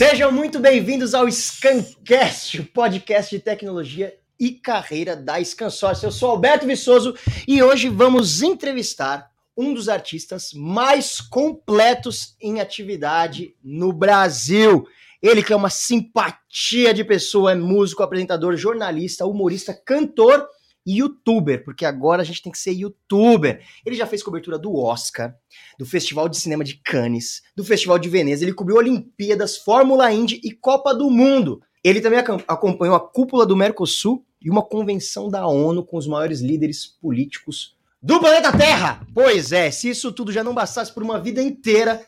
Sejam muito bem-vindos ao Scancast, o podcast de tecnologia e carreira da Scansource. Eu sou Alberto Viçoso e hoje vamos entrevistar um dos artistas mais completos em atividade no Brasil. Ele que é uma simpatia de pessoa, é músico, apresentador, jornalista, humorista, cantor youtuber, porque agora a gente tem que ser youtuber. Ele já fez cobertura do Oscar, do Festival de Cinema de Cannes, do Festival de Veneza, ele cobriu Olimpíadas, Fórmula Indy e Copa do Mundo. Ele também acompanhou a cúpula do Mercosul e uma convenção da ONU com os maiores líderes políticos do planeta Terra. Pois é, se isso tudo já não bastasse por uma vida inteira,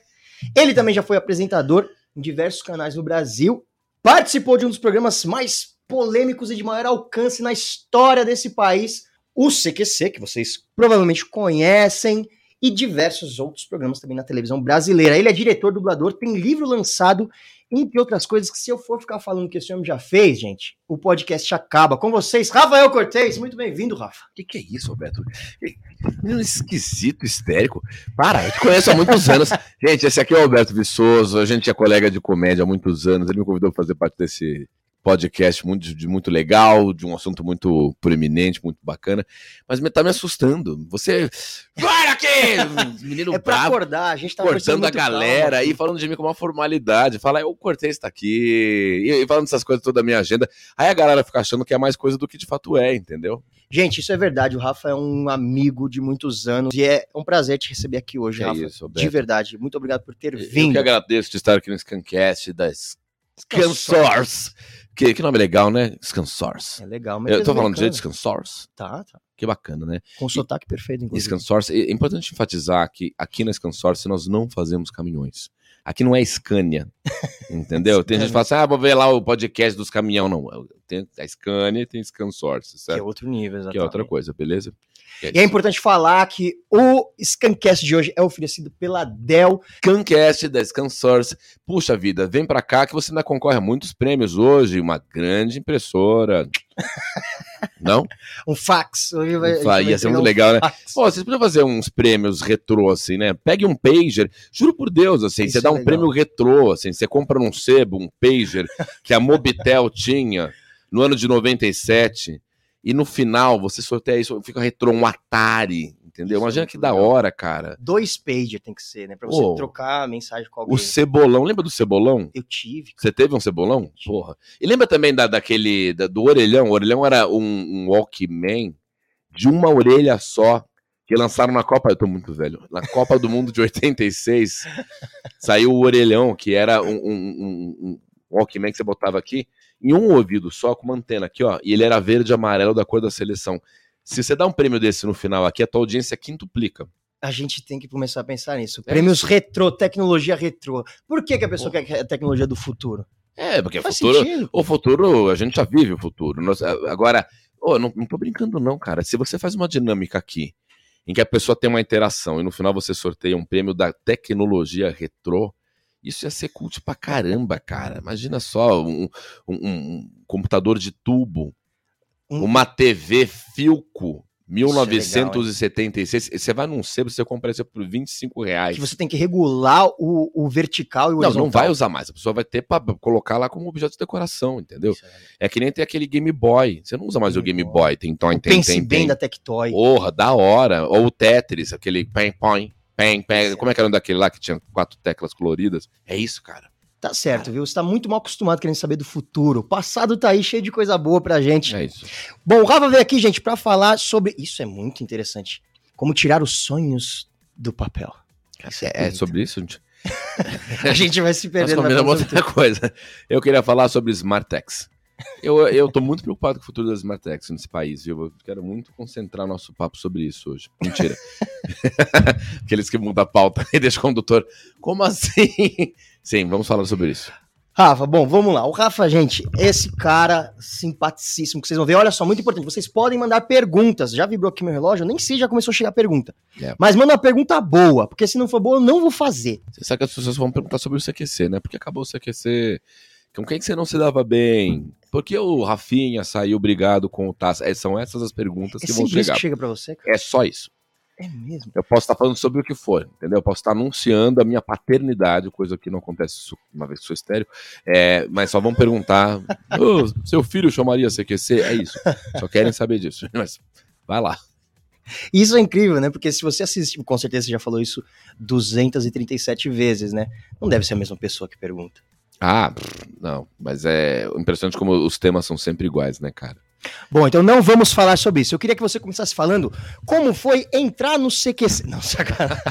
ele também já foi apresentador em diversos canais no Brasil, participou de um dos programas mais polêmicos e de maior alcance na história desse país, o CQC, que vocês provavelmente conhecem, e diversos outros programas também na televisão brasileira. Ele é diretor, dublador, tem livro lançado, entre outras coisas, que se eu for ficar falando que esse homem já fez, gente, o podcast acaba. Com vocês, Rafael Cortez. Muito bem-vindo, Rafa. O que, que, é isso, Roberto? Um esquisito, histérico. Para, eu te conheço há muitos anos. gente, esse aqui é o Alberto Viçoso, a gente é colega de comédia há muitos anos. Ele me convidou para fazer parte desse podcast muito, de muito legal, de um assunto muito proeminente, muito bacana, mas me, tá me assustando. Você. Para aqui! Menino é pra bravo, acordar, a gente tá cortando a galera calma, e falando de mim com uma formalidade. Fala, eu cortei isso aqui, e, e falando essas coisas toda a minha agenda. Aí a galera fica achando que é mais coisa do que de fato é, entendeu? Gente, isso é verdade. O Rafa é um amigo de muitos anos e é um prazer te receber aqui hoje, é Rafa. Isso, de verdade. Muito obrigado por ter vindo. Eu que agradeço de estar aqui no Scancast das Scansource. Que, que nome legal, né? Scansource. É legal, mas. Eu tô falando de jeito Scansource? Tá, tá. Que bacana, né? Com sotaque perfeito, inclusive. Scansource, é importante enfatizar que aqui na Scansource nós não fazemos caminhões. Aqui não é Scania, entendeu? Tem gente que fala assim, ah, vou ver lá o podcast dos caminhão. Não, tem a Scania e tem Scansource, certo? Que é outro nível, exatamente. Que é outra coisa, beleza? E é importante falar que o Scancast de hoje é oferecido pela Dell. Scancast da Scansource. Puxa vida, vem pra cá que você ainda concorre a muitos prêmios hoje. Uma grande impressora. Não? um fax. Um ia ser muito um legal, né? Pô, vocês podiam fazer uns prêmios retrô, assim, né? Pegue um pager, juro por Deus, assim, Isso você dá é um legal. prêmio retrô, assim, você compra num sebo um pager que a Mobitel tinha no ano de 97 e no final você sorteia isso, fica retrô um Atari, entendeu? Imagina que da hora, cara. Dois pager tem que ser, né? Pra você oh, trocar mensagem com alguém. O cebolão, lembra do cebolão? Eu tive. Cara. Você teve um cebolão? Porra. E lembra também da, daquele, da, do orelhão? O orelhão era um, um Walkman de uma orelha só, que lançaram na Copa, eu tô muito velho, na Copa do Mundo de 86, saiu o orelhão, que era um, um, um Walkman que você botava aqui, em um ouvido só, com uma antena aqui, ó, e ele era verde e amarelo da cor da seleção. Se você dá um prêmio desse no final aqui, a tua audiência quintuplica. A gente tem que começar a pensar nisso. É Prêmios isso. retrô, tecnologia retrô. Por que, que a pessoa quer a tecnologia do futuro? É, porque o futuro, sentido. o futuro, a gente já vive o futuro. Nós, agora, oh, não, não tô brincando não, cara. Se você faz uma dinâmica aqui, em que a pessoa tem uma interação e no final você sorteia um prêmio da tecnologia retrô, isso ia ser cult pra caramba, cara. Imagina só um, um, um computador de tubo, uma TV Filco 1976. É você vai num sebo, você compra isso por 25 reais. Que você tem que regular o, o vertical e o não, horizontal. Não, não vai usar mais. A pessoa vai ter para colocar lá como objeto de decoração, entendeu? É. é. que nem tem aquele Game Boy. Você não usa mais Game o Game Boy. Boy. Tem, tem, tem, tem, bem da Tectoy. Porra, da hora. Ou o Tetris, aquele pem, põe. Pem, pem. Como é que era um daquele lá que tinha quatro teclas coloridas? É isso, cara. Tá certo, viu? Você tá muito mal acostumado querendo saber do futuro. O passado tá aí cheio de coisa boa pra gente. É isso. Bom, o Rafa veio aqui, gente, para falar sobre. Isso é muito interessante. Como tirar os sonhos do papel. Isso é, é sobre isso, gente? a gente vai se perder. Nós combinamos outra coisa. Eu queria falar sobre Smartex. Eu, eu tô muito preocupado com o futuro das Smartex nesse país, viu? Eu quero muito concentrar nosso papo sobre isso hoje. Mentira. Aqueles que mudam a pauta e deixam o condutor. Como assim? Sim, vamos falar sobre isso. Rafa, bom, vamos lá. O Rafa, gente, esse cara simpaticíssimo que vocês vão ver. Olha só, muito importante. Vocês podem mandar perguntas. Já vibrou aqui meu relógio? Eu nem sei, já começou a chegar a pergunta. É. Mas manda uma pergunta boa, porque se não for boa, eu não vou fazer. Você sabe que as pessoas vão perguntar sobre o CQC, né? Porque acabou o CQC. Com quem que você não se dava bem? Por que o Rafinha saiu brigado com o Taça? É, são essas as perguntas é que vão chegar. que chega para você? Cara? É só isso. É mesmo? Eu posso estar falando sobre o que for, entendeu? Eu posso estar anunciando a minha paternidade, coisa que não acontece uma vez que sou estéreo. É, mas só vão perguntar: oh, seu filho chamaria CQC? É isso. Só querem saber disso. Mas vai lá. Isso é incrível, né? Porque se você assistir, com certeza você já falou isso 237 vezes, né? Não deve ser a mesma pessoa que pergunta. Ah, não. Mas é impressionante como os temas são sempre iguais, né, cara? Bom, então não vamos falar sobre isso. Eu queria que você começasse falando como foi entrar no CQC. Não, sacanagem.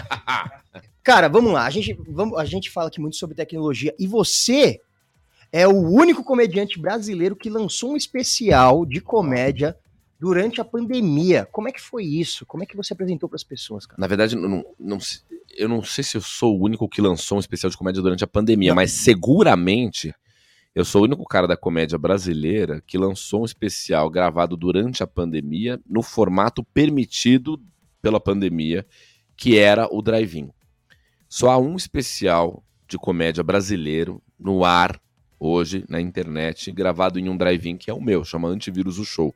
Cara, vamos lá. A gente, vamos, a gente fala aqui muito sobre tecnologia e você é o único comediante brasileiro que lançou um especial de comédia durante a pandemia. Como é que foi isso? Como é que você apresentou para as pessoas, cara? Na verdade, não, não, eu não sei se eu sou o único que lançou um especial de comédia durante a pandemia, não. mas seguramente eu sou o único cara da comédia brasileira que lançou um especial gravado durante a pandemia no formato permitido pela pandemia, que era o drive-in. Só há um especial de comédia brasileiro no ar hoje na internet, gravado em um drive-in que é o meu, chama Antivírus o Show.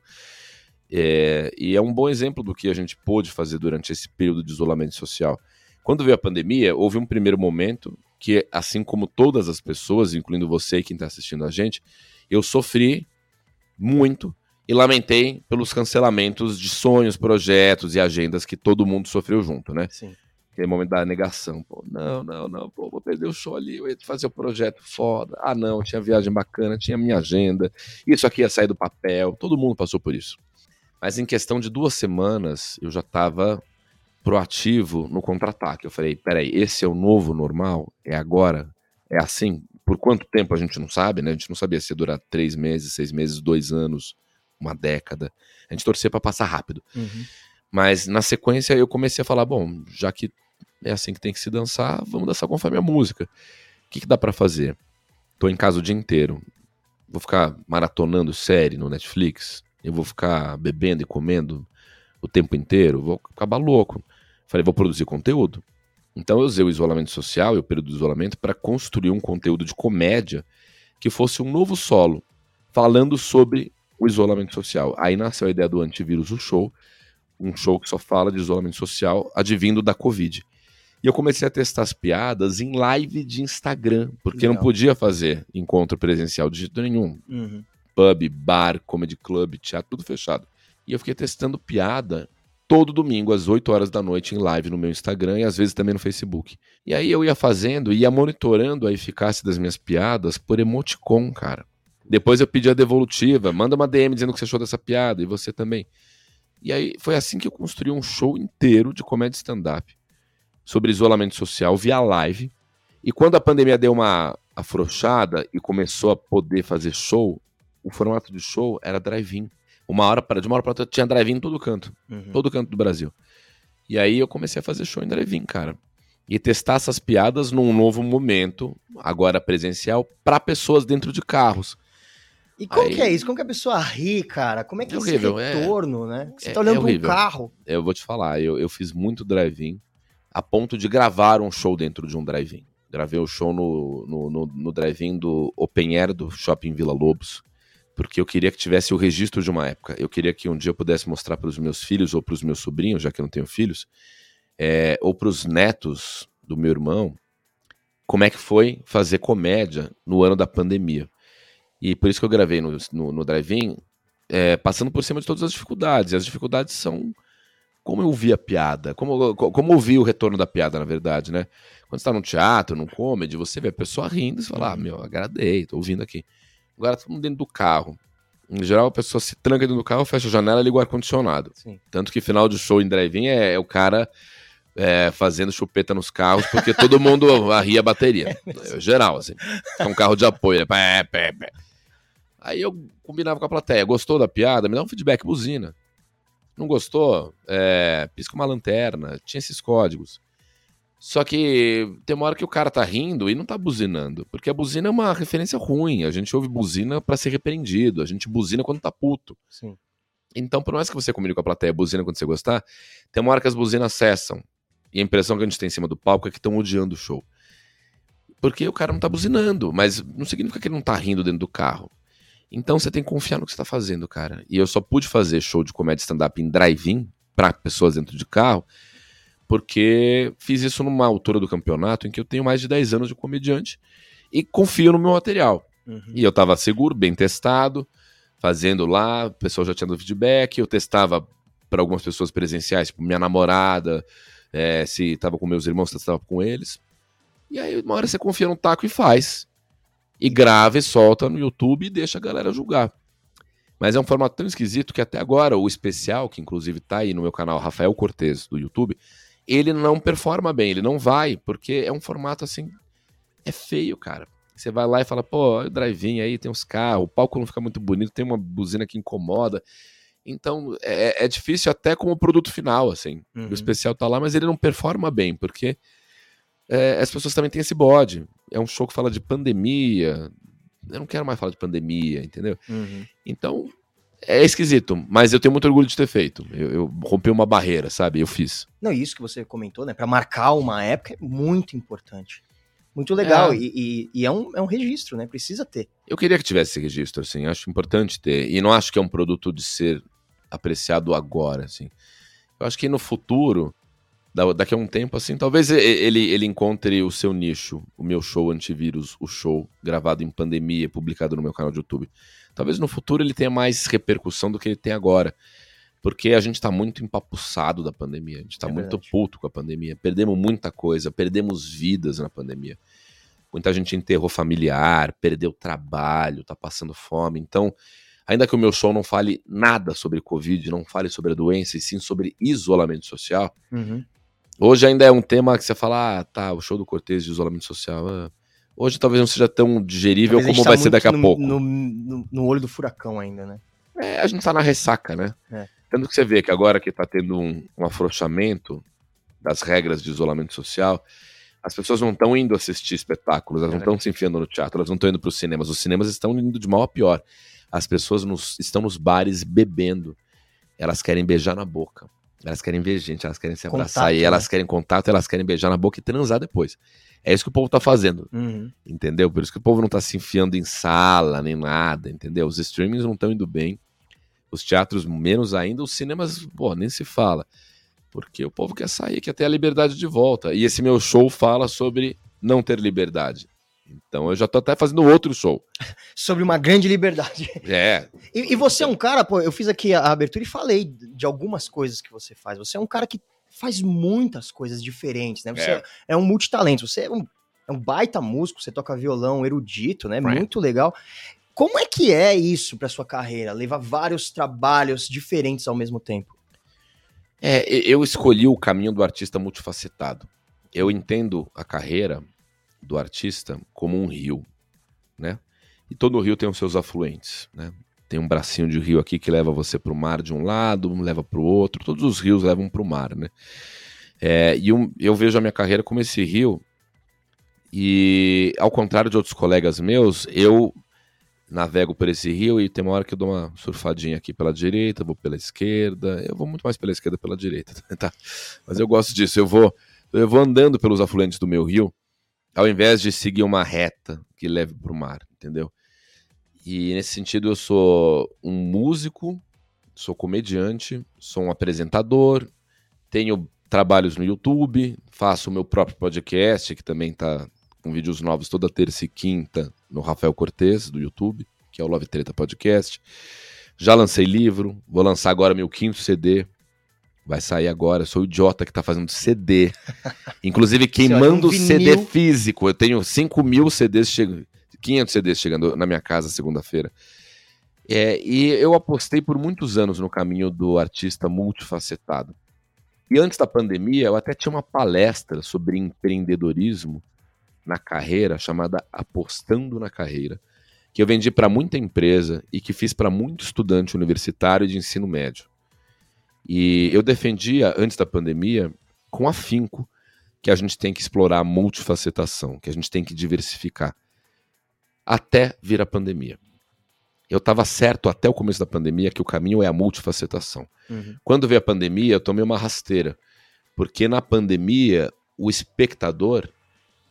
É, e é um bom exemplo do que a gente pôde fazer durante esse período de isolamento social. Quando veio a pandemia, houve um primeiro momento que, assim como todas as pessoas, incluindo você e quem está assistindo a gente, eu sofri muito e lamentei pelos cancelamentos de sonhos, projetos e agendas que todo mundo sofreu junto, né? Sim. Aquele momento da negação. Pô, não, não, não, pô, vou perder o show ali, eu ia fazer o projeto foda. Ah, não, tinha viagem bacana, tinha minha agenda, isso aqui ia sair do papel, todo mundo passou por isso. Mas em questão de duas semanas, eu já estava proativo no contra-ataque. Eu falei, peraí, esse é o novo normal? É agora? É assim? Por quanto tempo a gente não sabe, né? A gente não sabia se ia durar três meses, seis meses, dois anos, uma década. A gente torcia para passar rápido. Uhum. Mas na sequência eu comecei a falar, bom, já que é assim que tem que se dançar, vamos dançar conforme a música. O que, que dá para fazer? Tô em casa o dia inteiro. Vou ficar maratonando série no Netflix? Eu vou ficar bebendo e comendo o tempo inteiro? Vou acabar louco. Falei, vou produzir conteúdo. Então eu usei o isolamento social e o período de isolamento para construir um conteúdo de comédia que fosse um novo solo, falando sobre o isolamento social. Aí nasceu a ideia do Antivírus o Show, um show que só fala de isolamento social advindo da Covid. E eu comecei a testar as piadas em live de Instagram, porque Legal. não podia fazer encontro presencial de jeito nenhum. Uhum. Pub, bar, comedy club, teatro, tudo fechado. E eu fiquei testando piada todo domingo, às 8 horas da noite, em live no meu Instagram e às vezes também no Facebook. E aí eu ia fazendo, ia monitorando a eficácia das minhas piadas por emoticon, cara. Depois eu pedi a devolutiva, manda uma DM dizendo o que você achou dessa piada, e você também. E aí foi assim que eu construí um show inteiro de comédia stand-up sobre isolamento social via live. E quando a pandemia deu uma afrouxada e começou a poder fazer show, o formato de show era drive-in. Uma hora para de uma hora para outra tinha drive-in em todo canto, uhum. todo canto do Brasil. E aí eu comecei a fazer show em drive-in, cara. E testar essas piadas num novo momento, agora presencial, para pessoas dentro de carros. E como aí... que é isso? Como que a pessoa ri, cara? Como é que é horrível, esse retorno, é... né? Você é, tá olhando é um carro. Eu vou te falar, eu, eu fiz muito drive-in a ponto de gravar um show dentro de um drive-in. Gravei o show no, no, no, no drive-in do Open Air do Shopping Vila Lobos porque eu queria que tivesse o registro de uma época. Eu queria que um dia eu pudesse mostrar para os meus filhos ou para os meus sobrinhos, já que eu não tenho filhos, é, ou para os netos do meu irmão, como é que foi fazer comédia no ano da pandemia. E por isso que eu gravei no, no, no Drive-In, é, passando por cima de todas as dificuldades. E as dificuldades são como eu vi a piada, como, como ouvir o retorno da piada, na verdade, né? Quando você está no teatro, num comedy, você vê a pessoa rindo e você fala, ah, meu, agradei, tô ouvindo aqui. Agora todo mundo dentro do carro. Em geral, a pessoa se tranca dentro do carro, fecha a janela e liga o ar-condicionado. Tanto que final de show em drive-in é, é, o cara é, fazendo chupeta nos carros, porque todo mundo arria a bateria. É, geral, assim. É um carro de apoio. Né? Pé, pé, pé. Aí eu combinava com a plateia. Gostou da piada? Me dá um feedback, buzina. Não gostou? É, pisca uma lanterna. Tinha esses códigos. Só que tem uma hora que o cara tá rindo e não tá buzinando. Porque a buzina é uma referência ruim. A gente ouve buzina para ser repreendido. A gente buzina quando tá puto. Sim. Então, por mais que você comunique com a plateia buzina quando você gostar, tem uma hora que as buzinas cessam. E a impressão que a gente tem em cima do palco é que estão odiando o show. Porque o cara não tá buzinando, mas não significa que ele não tá rindo dentro do carro. Então você tem que confiar no que você tá fazendo, cara. E eu só pude fazer show de comédia stand-up em drive-in para pessoas dentro de carro porque fiz isso numa altura do campeonato em que eu tenho mais de 10 anos de comediante e confio no meu material. Uhum. E eu estava seguro, bem testado, fazendo lá, o pessoal já tinha dado feedback, eu testava para algumas pessoas presenciais, tipo minha namorada, é, se estava com meus irmãos, se estava com eles. E aí, uma hora você confia no taco e faz. E grava e solta no YouTube e deixa a galera julgar. Mas é um formato tão esquisito que até agora o especial, que inclusive tá aí no meu canal Rafael Cortez do YouTube, ele não performa bem, ele não vai, porque é um formato assim. É feio, cara. Você vai lá e fala, pô, o drive-in aí, tem uns carros, o palco não fica muito bonito, tem uma buzina que incomoda. Então, é, é difícil até como produto final, assim. Uhum. O especial tá lá, mas ele não performa bem, porque é, as pessoas também têm esse bode. É um show que fala de pandemia. Eu não quero mais falar de pandemia, entendeu? Uhum. Então, é esquisito, mas eu tenho muito orgulho de ter feito. Eu, eu, rompi uma barreira, sabe? Eu fiz. Não, isso que você comentou, né? Para marcar uma época é muito importante. Muito legal. É. E, e, e, é, um, é um registro, né? Precisa ter. Eu queria que tivesse esse registro, assim. Acho importante ter. E não acho que é um produto de ser apreciado agora, assim. Eu acho que no futuro daqui a um tempo, assim, talvez ele, ele encontre o seu nicho, o meu show antivírus, o show gravado em pandemia, publicado no meu canal de YouTube. Talvez no futuro ele tenha mais repercussão do que ele tem agora. Porque a gente tá muito empapuçado da pandemia, a gente tá é muito puto com a pandemia. Perdemos muita coisa, perdemos vidas na pandemia. Muita gente enterrou familiar, perdeu trabalho, tá passando fome. Então, ainda que o meu show não fale nada sobre Covid, não fale sobre a doença, e sim sobre isolamento social, uhum. Hoje ainda é um tema que você fala, ah, tá, o show do Cortez de isolamento social. Ah, hoje talvez não seja tão digerível como tá vai ser daqui a no, pouco. No, no, no, olho do furacão ainda, né? É, a gente tá na ressaca, né? É. Tanto que você vê que agora que tá tendo um, um afrouxamento das regras de isolamento social, as pessoas não estão indo assistir espetáculos, elas não estão se enfiando no teatro, elas não estão indo para os cinemas. Os cinemas estão indo de mal a pior. As pessoas nos, estão nos bares bebendo. Elas querem beijar na boca. Elas querem ver gente, elas querem se abraçar contato, e elas né? querem contato, elas querem beijar na boca e transar depois. É isso que o povo tá fazendo. Uhum. Entendeu? Por isso que o povo não tá se enfiando em sala nem nada, entendeu? Os streamings não estão indo bem. Os teatros menos ainda, os cinemas, pô, nem se fala. Porque o povo quer sair, quer ter a liberdade de volta. E esse meu show fala sobre não ter liberdade. Então eu já tô até fazendo outro show. Sobre uma grande liberdade. É. E, e, você é um cara, pô, eu fiz aqui a abertura e falei de algumas coisas que você faz. Você é um cara que faz muitas coisas diferentes, né? Você é, é um multitalento, você é um, é um, baita músico, você toca violão erudito, né? Muito legal. Como é que é isso para sua carreira? Levar vários trabalhos diferentes ao mesmo tempo? É, eu escolhi o caminho do artista multifacetado. Eu entendo a carreira do artista como um rio, né? E todo rio tem os seus afluentes, né? Tem um bracinho de rio aqui que leva você para o mar de um lado, leva para o outro. Todos os rios levam para o mar, né? É, e um, eu vejo a minha carreira como esse rio. E ao contrário de outros colegas meus, eu navego por esse rio e tem uma hora que eu dou uma surfadinha aqui pela direita, vou pela esquerda. Eu vou muito mais pela esquerda pela direita, tá? Mas eu gosto disso. Eu vou, eu vou andando pelos afluentes do meu rio ao invés de seguir uma reta que leve para o mar, entendeu? E nesse sentido eu sou um músico, sou comediante, sou um apresentador, tenho trabalhos no YouTube, faço o meu próprio podcast, que também está com vídeos novos toda terça e quinta no Rafael Cortez, do YouTube, que é o Love Treta Podcast. Já lancei livro, vou lançar agora meu quinto CD, Vai sair agora. Eu sou o idiota que tá fazendo CD. Inclusive, queimando um CD físico. Eu tenho 5 mil CDs chegando. 500 CDs chegando na minha casa segunda-feira. É, e eu apostei por muitos anos no caminho do artista multifacetado. E antes da pandemia, eu até tinha uma palestra sobre empreendedorismo na carreira, chamada Apostando na Carreira, que eu vendi para muita empresa e que fiz para muito estudante universitário de ensino médio. E eu defendia, antes da pandemia, com afinco, que a gente tem que explorar a multifacetação, que a gente tem que diversificar, até vir a pandemia. Eu estava certo até o começo da pandemia que o caminho é a multifacetação. Uhum. Quando veio a pandemia, eu tomei uma rasteira, porque na pandemia o espectador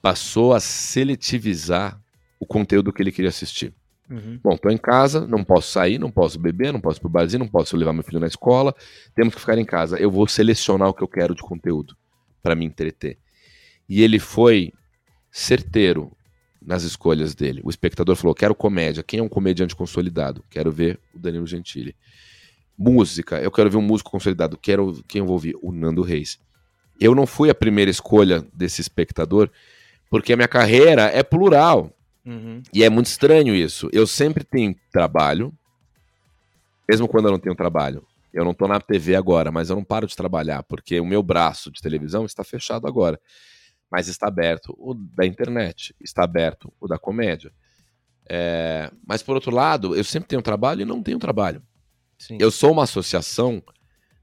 passou a seletivizar o conteúdo que ele queria assistir. Uhum. Bom, tô em casa, não posso sair, não posso beber, não posso ir pro barzinho, não posso levar meu filho na escola, temos que ficar em casa. Eu vou selecionar o que eu quero de conteúdo para me entreter. E ele foi certeiro nas escolhas dele. O espectador falou: quero comédia. Quem é um comediante consolidado? Quero ver o Danilo Gentili. Música, eu quero ver um músico consolidado. Quero quem eu vou ouvir? O Nando Reis. Eu não fui a primeira escolha desse espectador, porque a minha carreira é plural. Uhum. E é muito estranho isso. Eu sempre tenho trabalho, mesmo quando eu não tenho trabalho. Eu não estou na TV agora, mas eu não paro de trabalhar, porque o meu braço de televisão está fechado agora. Mas está aberto o da internet, está aberto o da comédia. É... Mas, por outro lado, eu sempre tenho trabalho e não tenho trabalho. Sim. Eu sou uma associação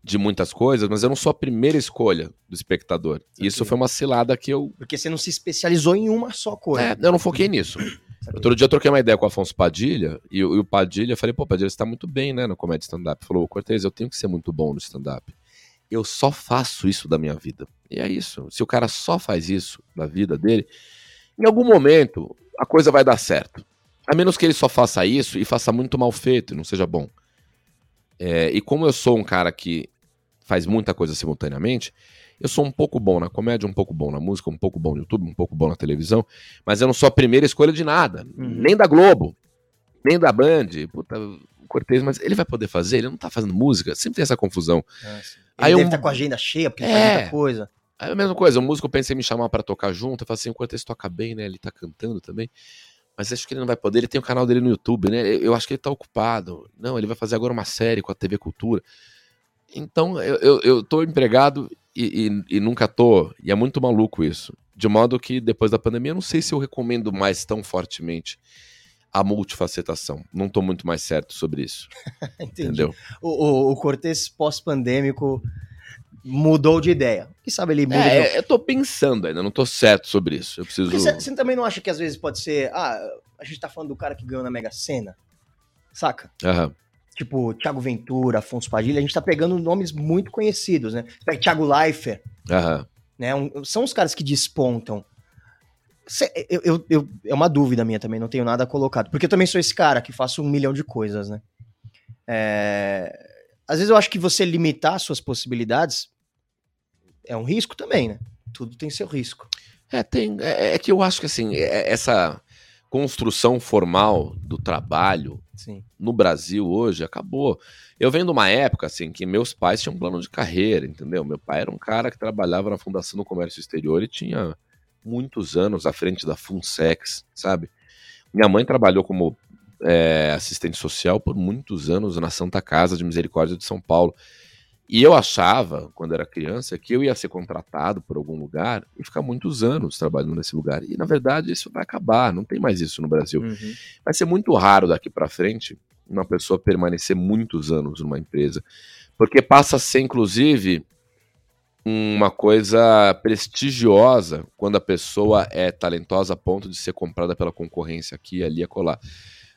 de muitas coisas, mas eu não sou a primeira escolha do espectador. Okay. Isso foi uma cilada que eu. Porque você não se especializou em uma só coisa. É, eu não foquei nisso. Outro dia eu troquei uma ideia com o Afonso Padilha, e, e o Padilha, eu falei, pô, Padilha, você tá muito bem, né, no comédia stand-up. Falou, Cortez, eu tenho que ser muito bom no stand-up. Eu só faço isso da minha vida. E é isso. Se o cara só faz isso da vida dele, em algum momento a coisa vai dar certo. A menos que ele só faça isso e faça muito mal feito e não seja bom. É, e como eu sou um cara que faz muita coisa simultaneamente, eu sou um pouco bom na comédia, um pouco bom na música, um pouco bom no YouTube, um pouco bom na televisão, mas eu não sou a primeira escolha de nada. Uhum. Nem da Globo, nem da Band. Puta, Cortez, mas ele vai poder fazer? Ele não tá fazendo música? Sempre tem essa confusão. É, ele Aí deve estar tá com a agenda cheia, porque é, faz muita coisa. É a mesma coisa, o músico pensa em me chamar para tocar junto, eu falo assim, o Cortez toca bem, né? Ele tá cantando também. Mas acho que ele não vai poder, ele tem o canal dele no YouTube, né? Eu acho que ele tá ocupado. Não, ele vai fazer agora uma série com a TV Cultura. Então, eu, eu, eu tô empregado e, e, e, nunca tô, e é muito maluco isso. De modo que depois da pandemia, eu não sei se eu recomendo mais tão fortemente a multifacetação. Não tô muito mais certo sobre isso. Entendeu? O, o, o Cortez pós-pandêmico mudou de ideia. Quem sabe ele muda. É, de... eu tô pensando ainda, não tô certo sobre isso. Eu preciso. Você, você também não acha que às vezes pode ser. Ah, a gente tá falando do cara que ganhou na Mega Sena? Saca? Aham. Uhum tipo Thiago Ventura, Afonso Padilha, a gente tá pegando nomes muito conhecidos, né? Pega Thiago Leifert, uhum. né? Um, são os caras que despontam. Cê, eu, eu, eu, é uma dúvida minha também, não tenho nada colocado. Porque eu também sou esse cara que faço um milhão de coisas, né? É... Às vezes eu acho que você limitar suas possibilidades é um risco também, né? Tudo tem seu risco. É, tem. É, é que eu acho que assim, é, essa construção formal do trabalho Sim. no Brasil hoje acabou. Eu venho de uma época assim que meus pais tinham um plano de carreira, entendeu? Meu pai era um cara que trabalhava na Fundação do Comércio Exterior e tinha muitos anos à frente da Funsex, sabe? Minha mãe trabalhou como é, assistente social por muitos anos na Santa Casa de Misericórdia de São Paulo. E eu achava, quando era criança, que eu ia ser contratado por algum lugar e ficar muitos anos trabalhando nesse lugar. E na verdade isso vai acabar, não tem mais isso no Brasil. Uhum. Vai ser muito raro daqui para frente uma pessoa permanecer muitos anos numa empresa, porque passa a ser inclusive uma coisa prestigiosa quando a pessoa é talentosa a ponto de ser comprada pela concorrência aqui, ali, acolá.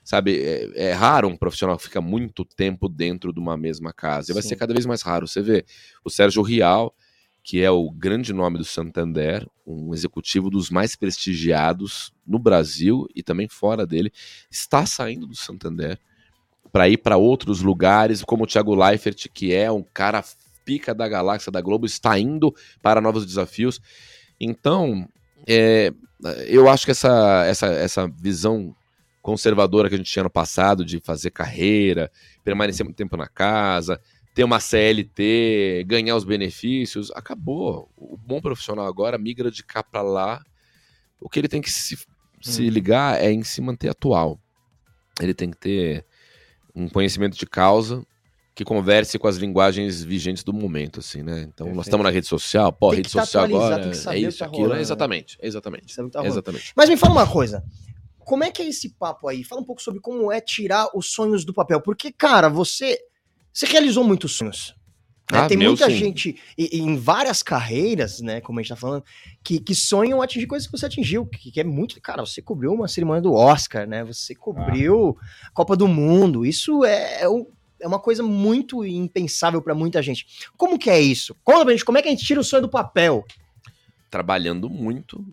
Sabe, é, é, raro um profissional que fica muito tempo dentro de uma mesma casa. E vai ser cada vez mais raro. Você vê o Sérgio Rial, que é o grande nome do Santander, um executivo dos mais prestigiados no Brasil e também fora dele, está saindo do Santander para ir para outros lugares, como o Thiago Leifert, que é um cara pica da galáxia da Globo, está indo para novos desafios. Então, é, eu acho que essa, essa, essa visão conservadora que a gente tinha no passado de fazer carreira, permanecer muito tempo na casa, ter uma CLT, ganhar os benefícios, acabou. O bom profissional agora migra de cá para lá. O que ele tem que se, se hum. ligar é em se manter atual. Ele tem que ter um conhecimento de causa que converse com as linguagens vigentes do momento, assim, né? Então, Perfeito. nós estamos na rede social, pô, rede tá social agora é isso, tá aquilo, é exatamente, exatamente, tá exatamente. Mas me fala uma coisa, como é que é esse papo aí? Fala um pouco sobre como é tirar os sonhos do papel. Porque, cara, você, você realizou muitos sonhos. Né? Ah, Tem muita sim. gente e, e em várias carreiras, né, como a gente tá falando, que, que sonham atingir coisas que você atingiu, que, que, é muito. Cara, você cobriu uma cerimônia do Oscar, né? Você cobriu ah. a Copa do Mundo. Isso é, é, é uma coisa muito impensável para muita gente. Como que é isso? Conta pra gente, como é que a gente tira o sonho do papel? Trabalhando muito,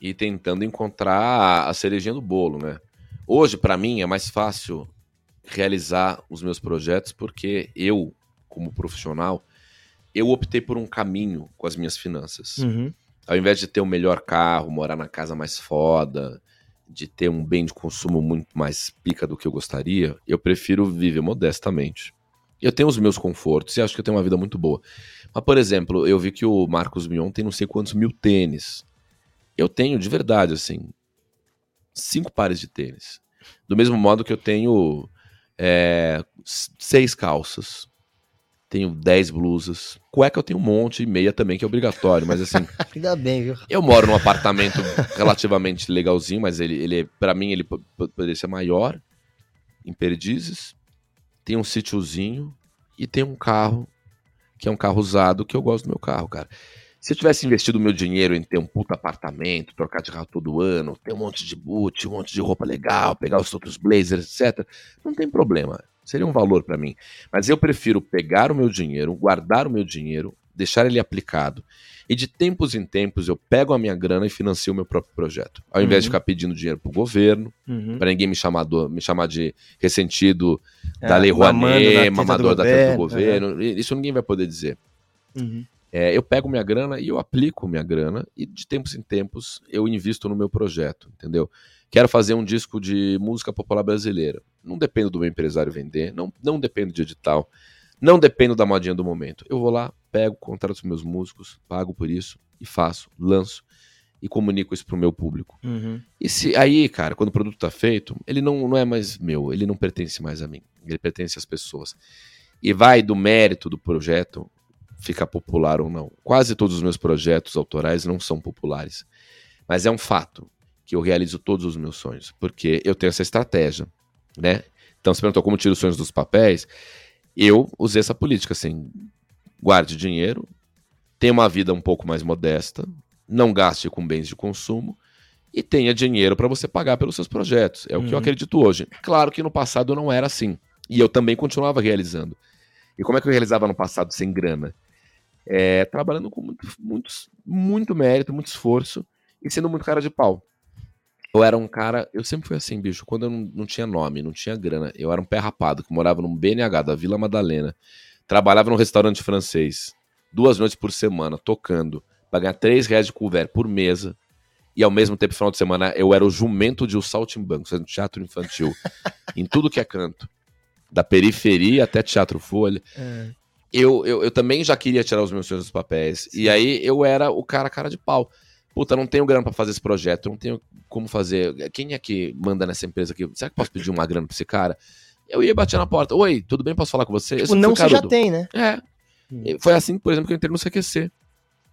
e tentando encontrar a cerejinha do bolo, né? Hoje, para mim, é mais fácil realizar os meus projetos porque eu, como profissional, eu optei por um caminho com as minhas finanças. Uhum. Ao invés de ter o um melhor carro, morar na casa mais foda, de ter um bem de consumo muito mais pica do que eu gostaria, eu prefiro viver modestamente. Eu tenho os meus confortos e acho que eu tenho uma vida muito boa. Mas, por exemplo, eu vi que o Marcos Mion tem não sei quantos mil tênis. Eu tenho, de verdade, assim, cinco pares de tênis. Do mesmo modo que eu tenho é, seis calças, tenho dez blusas. Cueca eu tenho um monte, e meia também, que é obrigatório, mas assim. Ainda bem, viu? Eu moro num apartamento relativamente legalzinho, mas ele, ele para mim, ele poderia ser maior, em Perdizes. Tem um sítiozinho e tem um carro, que é um carro usado, que eu gosto do meu carro, cara. Se eu tivesse investido o meu dinheiro em ter um puta apartamento, trocar de carro todo ano, ter um monte de boot, um monte de roupa legal, pegar os outros blazers, etc., não tem problema. Seria um valor para mim. Mas eu prefiro pegar o meu dinheiro, guardar o meu dinheiro, deixar ele aplicado. E de tempos em tempos eu pego a minha grana e financio o meu próprio projeto. Ao invés uhum. de ficar pedindo dinheiro pro governo, uhum. para ninguém me chamar, do, me chamar de ressentido é, da Lei Rouanet, mamador da teta do governo. Uhum. Isso ninguém vai poder dizer. Uhum. É, eu pego minha grana e eu aplico minha grana e de tempos em tempos eu invisto no meu projeto, entendeu? Quero fazer um disco de música popular brasileira. Não dependo do meu empresário vender, não, não dependo de edital, não dependo da modinha do momento. Eu vou lá, pego, contrato os meus músicos, pago por isso e faço, lanço e comunico isso pro meu público. Uhum. E se aí, cara, quando o produto tá feito, ele não, não é mais meu, ele não pertence mais a mim, ele pertence às pessoas. E vai do mérito do projeto ficar popular ou não. Quase todos os meus projetos autorais não são populares. Mas é um fato que eu realizo todos os meus sonhos, porque eu tenho essa estratégia, né? Então, você perguntou como tiro os sonhos dos papéis. Eu usei essa política, assim, guarde dinheiro, tenha uma vida um pouco mais modesta, não gaste com bens de consumo e tenha dinheiro para você pagar pelos seus projetos. É o uhum. que eu uhum. acredito hoje. Claro que no passado não era assim. E eu também continuava realizando. E como é que eu realizava no passado sem grana? É, trabalhando com muito, muito, muito mérito, muito esforço e sendo muito cara de pau. Eu era um cara, eu sempre fui assim, bicho, quando eu não, não tinha nome, não tinha grana, eu era um pé rapado que morava num BNH da Vila Madalena, trabalhava num restaurante francês, duas noites por semana, tocando, pra ganhar três reais de couvert por mesa, e ao mesmo tempo, final de semana, eu era o jumento de um saltimbanco, fazendo teatro infantil, em tudo que é canto. Da periferia até teatro folha. É eu, eu, eu também já queria tirar os meus sonhos dos papéis. Sim. E aí eu era o cara cara de pau. Puta, não tenho grana para fazer esse projeto, não tenho como fazer. Quem é que manda nessa empresa aqui? Será que posso pedir uma grana pra esse cara? Eu ia bater na porta. Oi, tudo bem? Posso falar com você? Tipo, não você já tem, né? É. Hum. Foi assim, por exemplo, que eu entrei no CQC.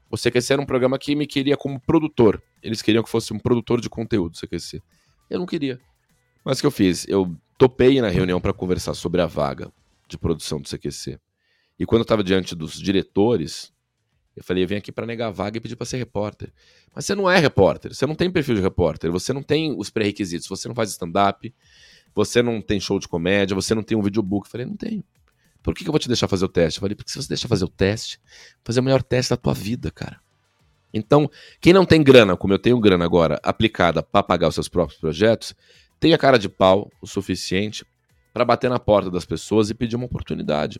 O CQC era um programa que me queria como produtor. Eles queriam que fosse um produtor de conteúdo do CQC. Eu não queria. Mas o que eu fiz? Eu topei na reunião para conversar sobre a vaga de produção do CQC. E quando eu estava diante dos diretores, eu falei, eu vim aqui para negar vaga e pedir para ser repórter. Mas você não é repórter, você não tem perfil de repórter, você não tem os pré-requisitos, você não faz stand-up, você não tem show de comédia, você não tem um videobook. Eu falei, não tenho. Por que, que eu vou te deixar fazer o teste? Eu falei, porque se você deixa fazer o teste, fazer o melhor teste da tua vida, cara. Então, quem não tem grana, como eu tenho grana agora, aplicada para pagar os seus próprios projetos, tenha cara de pau o suficiente para bater na porta das pessoas e pedir uma oportunidade.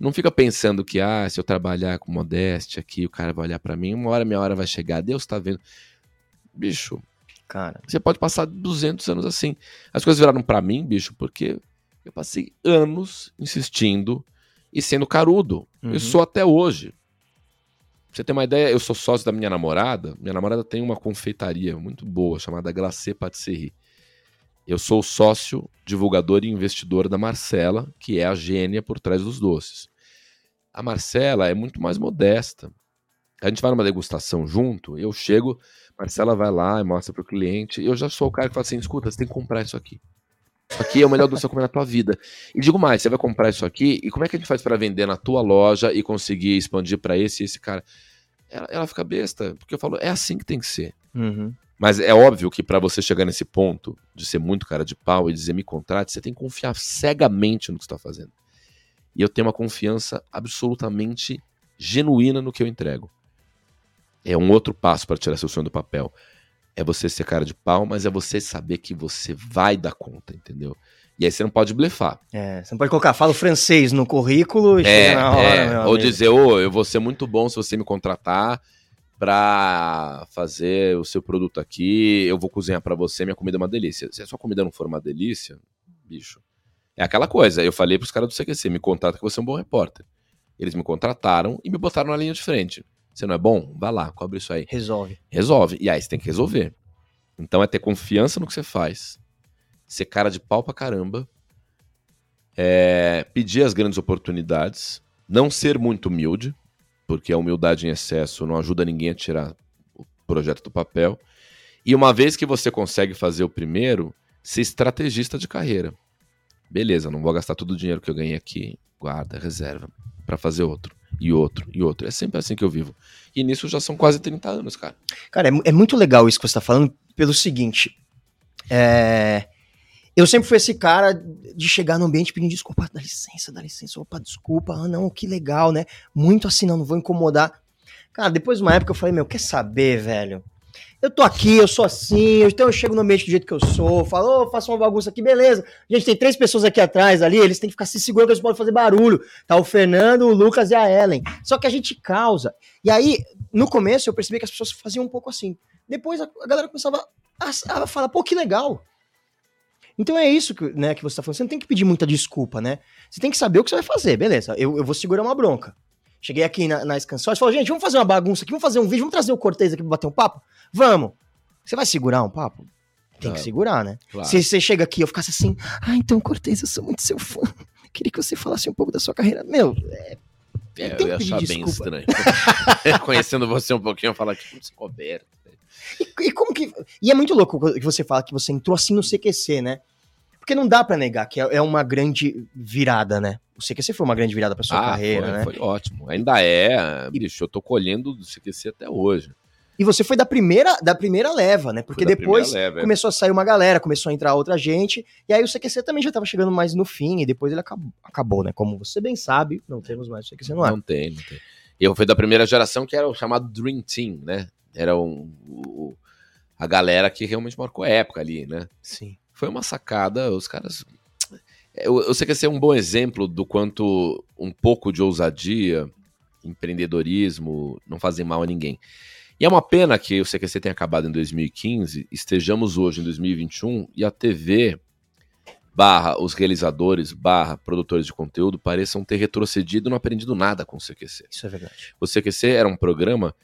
Não fica pensando que, ah, se eu trabalhar com modéstia aqui, o cara vai olhar para mim, uma hora minha hora vai chegar, Deus tá vendo. Bicho, cara, você pode passar 200 anos assim. As coisas viraram para mim, bicho, porque eu passei anos insistindo e sendo carudo. Uhum. Eu sou até hoje. Pra você ter uma ideia, eu sou sócio da minha namorada. Minha namorada tem uma confeitaria muito boa chamada Glacé Patisserie. Eu sou sócio, divulgador e investidor da Marcela, que é a gênia por trás dos doces. A Marcela é muito mais modesta. A gente vai numa degustação junto, eu chego, Marcela vai lá e mostra para o cliente. Eu já sou o cara que fala assim: escuta, você tem que comprar isso aqui. Isso aqui é o melhor doce que comer na tua vida. E digo mais: você vai comprar isso aqui, e como é que a gente faz para vender na tua loja e conseguir expandir para esse e esse cara? Ela, ela, fica besta, porque eu falo: é assim que tem que ser. Uhum. Mas é óbvio que para você chegar nesse ponto de ser muito cara de pau e dizer me contrate, você tem que confiar cegamente no que está fazendo. E eu tenho uma confiança absolutamente genuína no que eu entrego. É um outro passo para tirar seu sonho do papel. É você ser cara de pau, mas é você saber que você vai dar conta, entendeu? E aí você não pode blefar. É, você não pode colocar, fala francês no currículo e é, na hora, é. Ou dizer, ô, oh, eu vou ser muito bom se você me contratar para fazer o seu produto aqui, eu vou cozinhar para você, minha comida é uma delícia. Se a sua comida não for uma delícia, bicho, é aquela coisa. Eu falei pros caras do CQC, me contrata que você é um bom repórter. Eles me contrataram e me botaram na linha de frente. Você não é bom? Vai lá, cobre isso aí. Resolve. Resolve. E aí você tem que resolver. Então é ter confiança no que você faz, ser cara de pau pra caramba, é, pedir as grandes oportunidades, não ser muito humilde, porque a humildade em excesso não ajuda ninguém a tirar o projeto do papel. E uma vez que você consegue fazer o primeiro, ser estrategista de carreira. Beleza, não vou gastar todo o dinheiro que eu ganhei aqui, guarda, reserva, para fazer outro, e outro, e outro. É sempre assim que eu vivo. E nisso já são quase 30 anos, cara. Cara, é, é muito legal isso que você tá falando, pelo seguinte. É, eu sempre fui esse cara de chegar no ambiente pedindo desculpa, dá licença, dá licença, opa, desculpa, ah não, que legal, né? Muito assim, não, não vou incomodar. Cara, depois de uma época eu falei, meu, quer saber, velho? Eu tô aqui, eu sou assim, então eu chego no ambiente do jeito que eu sou, falo, oh, faço uma bagunça aqui, beleza. Gente, tem três pessoas aqui atrás ali, eles têm que ficar se segurando, eles podem fazer barulho. Tá o Fernando, o Lucas e a Ellen. Só que a gente causa. E aí, no começo, eu percebi que as pessoas faziam um pouco assim. Depois a, a galera começava a, a falar, pô, que legal. Então é isso que, né, que você tá falando. Você não tem que pedir muita desculpa, né? Você tem que saber o que você vai fazer. Beleza, eu, eu vou segurar uma bronca. Cheguei aqui na, na e falei, gente, vamos fazer uma bagunça aqui, vamos fazer um vídeo, vamos trazer o Cortez aqui pra bater um papo? Vamos. Você vai segurar um papo? Tem que segurar, né? Claro. Se você chega aqui e eu ficasse assim, ah, então, Cortez, eu sou muito seu fã. Queria que você falasse um pouco da sua carreira. Meu, é, é, eu ia achar bem estranho. Conhecendo você um pouquinho, eu falar que você coberto. E, e, como que. E é muito louco que você fala que você entrou assim no CQC, né? Porque não dá para negar que é, é uma grande virada, né? O CQC foi uma grande virada para sua ah, carreira, foi, né? Foi ótimo. Ainda é, bicho, eu tô colhendo do CQC até hoje. E você foi da primeira, da primeira leva, né? Porque depois leva, é. começou é. a sair uma galera, começou a entrar outra gente, e aí o CQC também já tava chegando mais no fim, e depois ele acabou, acabou né? Como você bem sabe, não temos mais o CQC no ar. Não tem, não tem. Eu fui da primeira geração que era o chamado Dream Team, né? Era um, um, a galera que realmente marcou a época ali, né? Sim. Foi uma sacada, os caras. Eu, eu sei que esse é um bom exemplo do quanto um pouco de ousadia, empreendedorismo não fazem mal a ninguém. E é uma pena que o CQC tenha acabado em 2015, estejamos hoje em 2021 e a TV barra os realizadores barra produtores de conteúdo pareçam ter retrocedido e não aprendido nada com o CQC. Isso é verdade. O CQC era um programa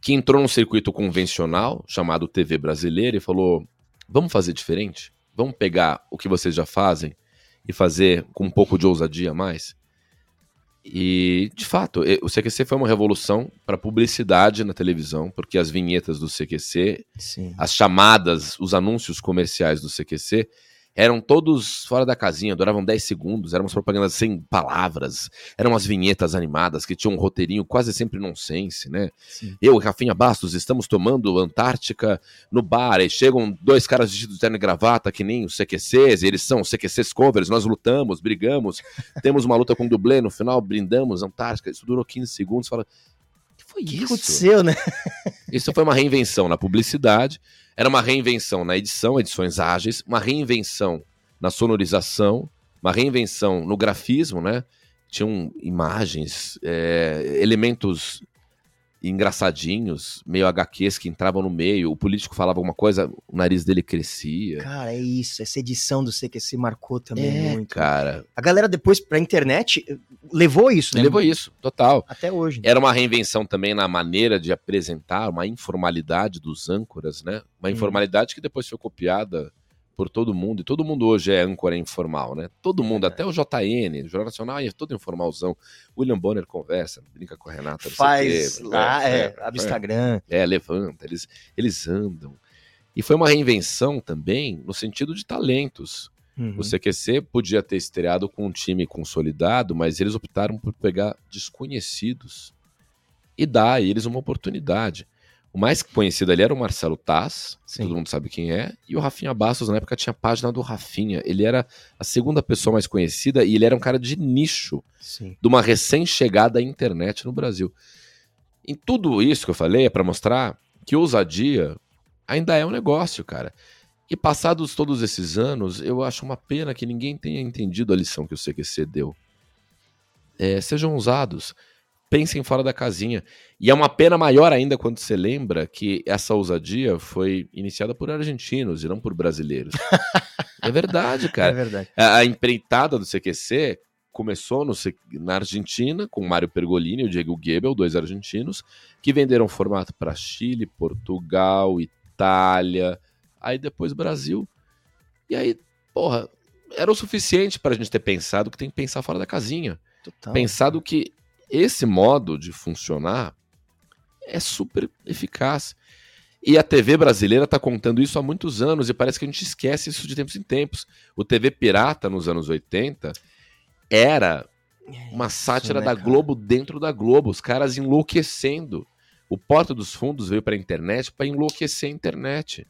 que entrou num circuito convencional chamado TV Brasileira e falou: vamos fazer diferente? Vamos pegar o que vocês já fazem e fazer com um pouco de ousadia a mais? E, de fato, o CQC foi uma revolução para publicidade na televisão, porque as vinhetas do CQC, Sim. as chamadas, os anúncios comerciais do CQC eram todos fora da casinha, duravam 10 segundos, eram umas propagandas sem palavras, eram umas vinhetas animadas que tinham um roteirinho quase sempre nonsense, né? Sim. Eu e Rafinha Bastos estamos tomando Antártica no bar, e chegam dois caras vestidos de terno e gravata, que nem os CQCs, eles são CQCs covers, nós lutamos, brigamos, temos uma luta com dublê, no final brindamos Antártica, isso durou 15 segundos, fala, foi isso? O que aconteceu, né? isso foi uma reinvenção na publicidade, era uma reinvenção na edição, edições ágeis, uma reinvenção na sonorização, uma reinvenção no grafismo, né? Tinham imagens, é, elementos engraçadinhos, meio HQs que entravam no meio. O político falava alguma coisa, o nariz dele crescia. Cara, é isso. Essa edição do CQC marcou também é, muito. Cara. A galera depois pra internet levou isso, né? Levou isso, total. Até hoje. Né? Era uma reinvenção também na maneira de apresentar, uma informalidade dos âncoras, né? Uma hum. informalidade que depois foi copiada por todo mundo, e todo mundo hoje é âncora informal, né? Todo mundo, é. até o JN, o Jornal Nacional, é todo informalzão. William Bonner conversa, brinca com a Renata. Faz lá, é, é, abre Instagram. É, levanta, eles, eles andam. E foi uma reinvenção também no sentido de talentos. Uhum. O CQC podia ter estreado com um time consolidado, mas eles optaram por pegar desconhecidos e dar a eles uma oportunidade. O mais conhecido ali era o Marcelo Taz, todo mundo sabe quem é, e o Rafinha Bastos, na época, tinha a página do Rafinha. Ele era a segunda pessoa mais conhecida e ele era um cara de nicho, Sim. de uma recém-chegada à internet no Brasil. Em tudo isso que eu falei é para mostrar que ousadia ainda é um negócio, cara. E passados todos esses anos, eu acho uma pena que ninguém tenha entendido a lição que o CQC deu. É, sejam ousados, pensem fora da casinha. E é uma pena maior ainda quando você lembra que essa ousadia foi iniciada por argentinos e não por brasileiros. é verdade, cara. É verdade. A, a empreitada do CQC começou no, na Argentina com Mário Pergolini e o Diego Gebel, dois argentinos, que venderam formato para Chile, Portugal, Itália, aí depois Brasil. E aí, porra, era o suficiente para a gente ter pensado que tem que pensar fora da casinha. Total. Pensado que esse modo de funcionar é super eficaz. E a TV brasileira está contando isso há muitos anos e parece que a gente esquece isso de tempos em tempos. O TV Pirata nos anos 80 era uma sátira isso, né, da Globo dentro da Globo, os caras enlouquecendo. O Porta dos Fundos veio para a internet para enlouquecer a internet.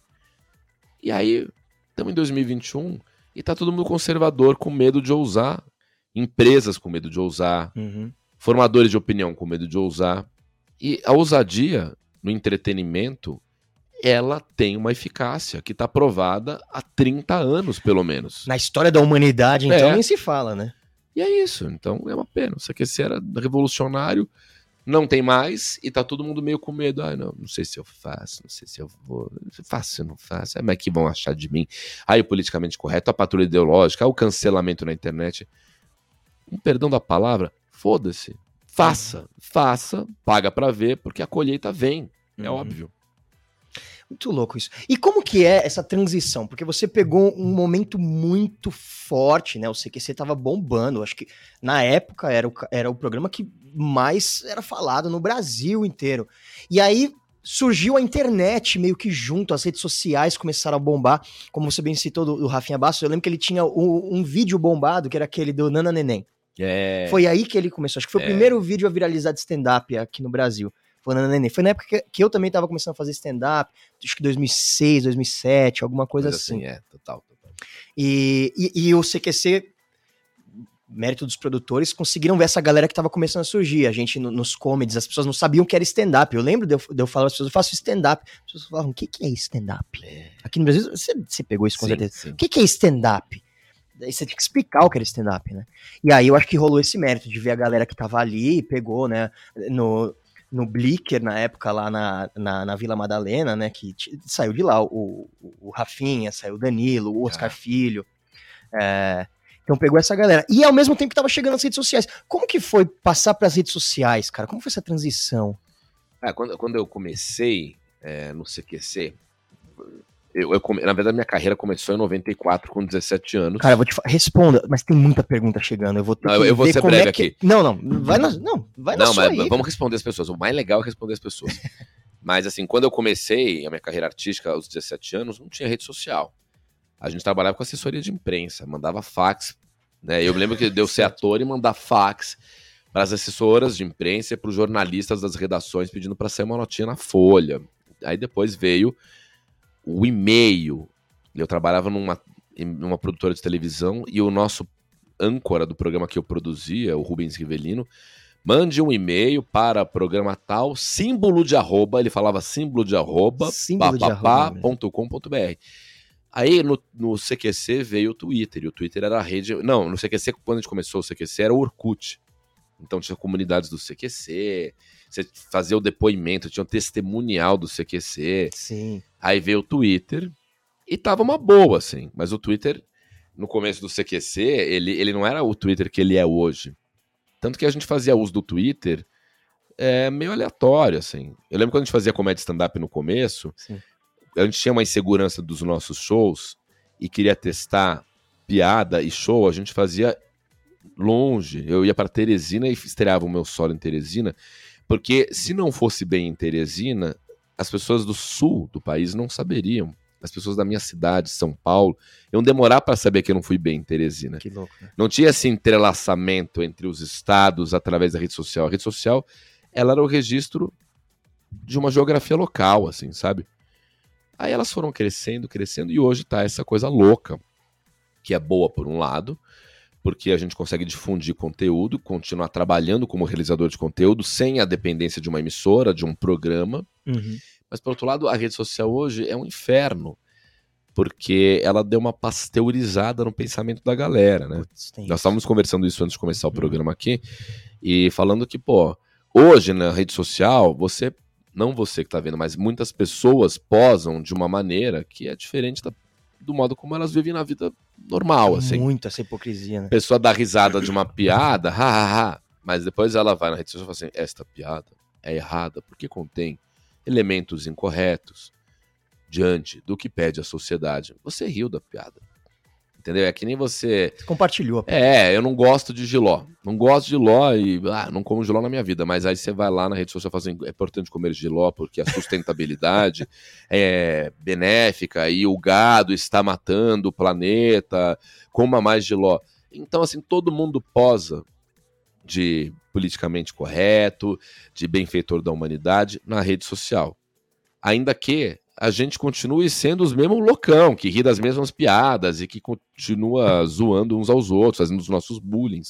E aí, estamos em 2021 e tá todo mundo conservador, com medo de ousar. Empresas com medo de ousar. Uhum. Formadores de opinião com medo de ousar. E a ousadia no entretenimento, ela tem uma eficácia que está provada há 30 anos, pelo menos. Na história da humanidade, então, é. nem se fala, né? E é isso. Então é uma pena. Isso aqui era revolucionário não tem mais e tá todo mundo meio com medo. Ah, não, não sei se eu faço, não sei se eu vou. Faço, não faço. É, mas que vão achar de mim? Aí o politicamente correto, a patrulha ideológica, o cancelamento na internet. Um perdão da palavra, foda-se. Faça, faça, paga para ver, porque a colheita vem. É uhum. óbvio. Muito louco isso. E como que é essa transição? Porque você pegou um momento muito forte, né? O CQC tava bombando. Acho que na época era o, era o programa que mais era falado no Brasil inteiro. E aí surgiu a internet meio que junto, as redes sociais começaram a bombar. Como você bem citou do, do Rafinha Bastos, eu lembro que ele tinha um, um vídeo bombado, que era aquele do Nana Neném. É. Foi aí que ele começou. Acho que foi é. o primeiro vídeo a viralizar de stand-up aqui no Brasil. Foi na Nenê. Foi na época que, que eu também tava começando a fazer stand-up, acho que 2006, 2007, alguma coisa assim. assim. É, total, total. E, e, e o CQC mérito dos produtores, conseguiram ver essa galera que tava começando a surgir. A gente no, nos comedies, as pessoas não sabiam que era stand-up. Eu lembro de eu, de eu falar as pessoas, eu faço stand-up. As pessoas falavam, o que, que é stand-up? É. Aqui no Brasil, você, você pegou isso com sim, certeza. Sim. O que, que é stand-up? Daí você tinha que explicar o que era stand-up, né? E aí eu acho que rolou esse mérito de ver a galera que tava ali, pegou, né? No, no Blicker, na época, lá na, na, na Vila Madalena, né? Que saiu de lá o, o, o Rafinha, saiu o Danilo, o Oscar ah. Filho. É, então pegou essa galera. E ao mesmo tempo que tava chegando nas redes sociais. Como que foi passar para as redes sociais, cara? Como foi essa transição? Ah, quando, quando eu comecei é, no CQC, eu, eu. Na verdade, minha carreira começou em 94, com 17 anos. Cara, eu vou te responda, mas tem muita pergunta chegando. Eu vou ter não, que eu vou ser breve é que... aqui. Não, não, vai na, não, vai não, mas aí, vamos responder as pessoas. O mais legal é responder as pessoas. mas assim, quando eu comecei a minha carreira artística aos 17 anos, não tinha rede social. A gente trabalhava com assessoria de imprensa, mandava fax. Né? Eu lembro que deu ser ator e mandar fax para as assessoras de imprensa e para os jornalistas das redações pedindo para sair uma notinha na Folha. Aí depois veio o e-mail. Eu trabalhava numa, numa produtora de televisão e o nosso âncora do programa que eu produzia, o Rubens Rivelino, mande um e-mail para programa tal, símbolo de arroba, ele falava símbolo de arroba, papapá.com.br. Aí no, no CQC veio o Twitter, e o Twitter era a rede. Não, no CQC, quando a gente começou o CQC, era o Orkut. Então tinha comunidades do CQC, você fazia o depoimento, tinha um testemunial do CQC. Sim. Aí veio o Twitter e tava uma boa, assim. Mas o Twitter, no começo do CQC, ele, ele não era o Twitter que ele é hoje. Tanto que a gente fazia uso do Twitter é, meio aleatório, assim. Eu lembro quando a gente fazia comédia stand-up no começo, Sim. a gente tinha uma insegurança dos nossos shows e queria testar piada e show, a gente fazia longe. Eu ia para Teresina e estreava o meu solo em Teresina, porque se não fosse bem em Teresina, as pessoas do sul do país não saberiam. As pessoas da minha cidade, São Paulo, iam demorar para saber que eu não fui bem em Teresina. Que louco, né? Não tinha esse entrelaçamento entre os estados através da rede social. A rede social, ela era o registro de uma geografia local, assim, sabe? Aí elas foram crescendo, crescendo, e hoje tá essa coisa louca, que é boa por um lado, porque a gente consegue difundir conteúdo, continuar trabalhando como realizador de conteúdo sem a dependência de uma emissora, de um programa. Uhum. Mas, por outro lado, a rede social hoje é um inferno. porque ela deu uma pasteurizada no pensamento da galera, né? Putz, Nós estávamos conversando isso antes de começar o uhum. programa aqui, e falando que, pô, hoje na rede social, você, não você que tá vendo, mas muitas pessoas posam de uma maneira que é diferente da, do modo como elas vivem na vida normal, assim. Muito essa hipocrisia, né? A pessoa dá risada de uma piada, ha, ha, ha, mas depois ela vai na rede social e fala assim, esta piada é errada porque contém elementos incorretos, diante do que pede a sociedade. Você riu da piada. Entendeu? É que nem você. Você compartilhou. É, eu não gosto de giló. Não gosto de giló e ah, não como giló na minha vida. Mas aí você vai lá na rede social e fala assim: é importante comer giló porque a sustentabilidade é benéfica e o gado está matando o planeta. Coma mais giló. Então, assim, todo mundo posa de politicamente correto, de benfeitor da humanidade na rede social. Ainda que a gente continue sendo os mesmos loucão, que ri das mesmas piadas e que continua zoando uns aos outros, fazendo os nossos bullying.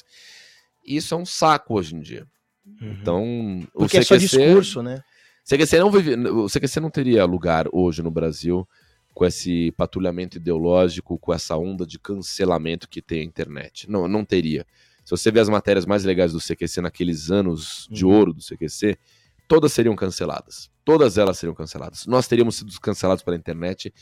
Isso é um saco hoje em dia. Uhum. Então, Porque o CQC, é só discurso, né? CQC não vive, o CQC não teria lugar hoje no Brasil com esse patrulhamento ideológico, com essa onda de cancelamento que tem a internet. Não, não teria. Se você ver as matérias mais legais do CQC naqueles anos de uhum. ouro do CQC, todas seriam canceladas. Todas elas seriam canceladas. Nós teríamos sido cancelados pela internet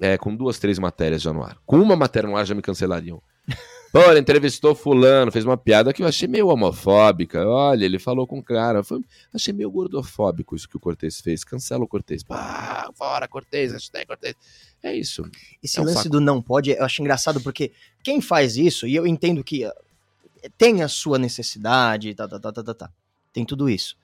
é, com duas, três matérias já no ar. Com uma matéria no ar já me cancelariam. Pô, ele entrevistou fulano, fez uma piada que eu achei meio homofóbica. Olha, ele falou com o cara. Foi, achei meio gordofóbico isso que o Cortez fez. Cancela o Cortez. Pá, fora Cortez, hashtag Cortez. É isso. Esse é um lance saco. do não pode, eu acho engraçado porque quem faz isso, e eu entendo que tem a sua necessidade, tá, tá, tá, tá, tá, tá. Tem tudo isso.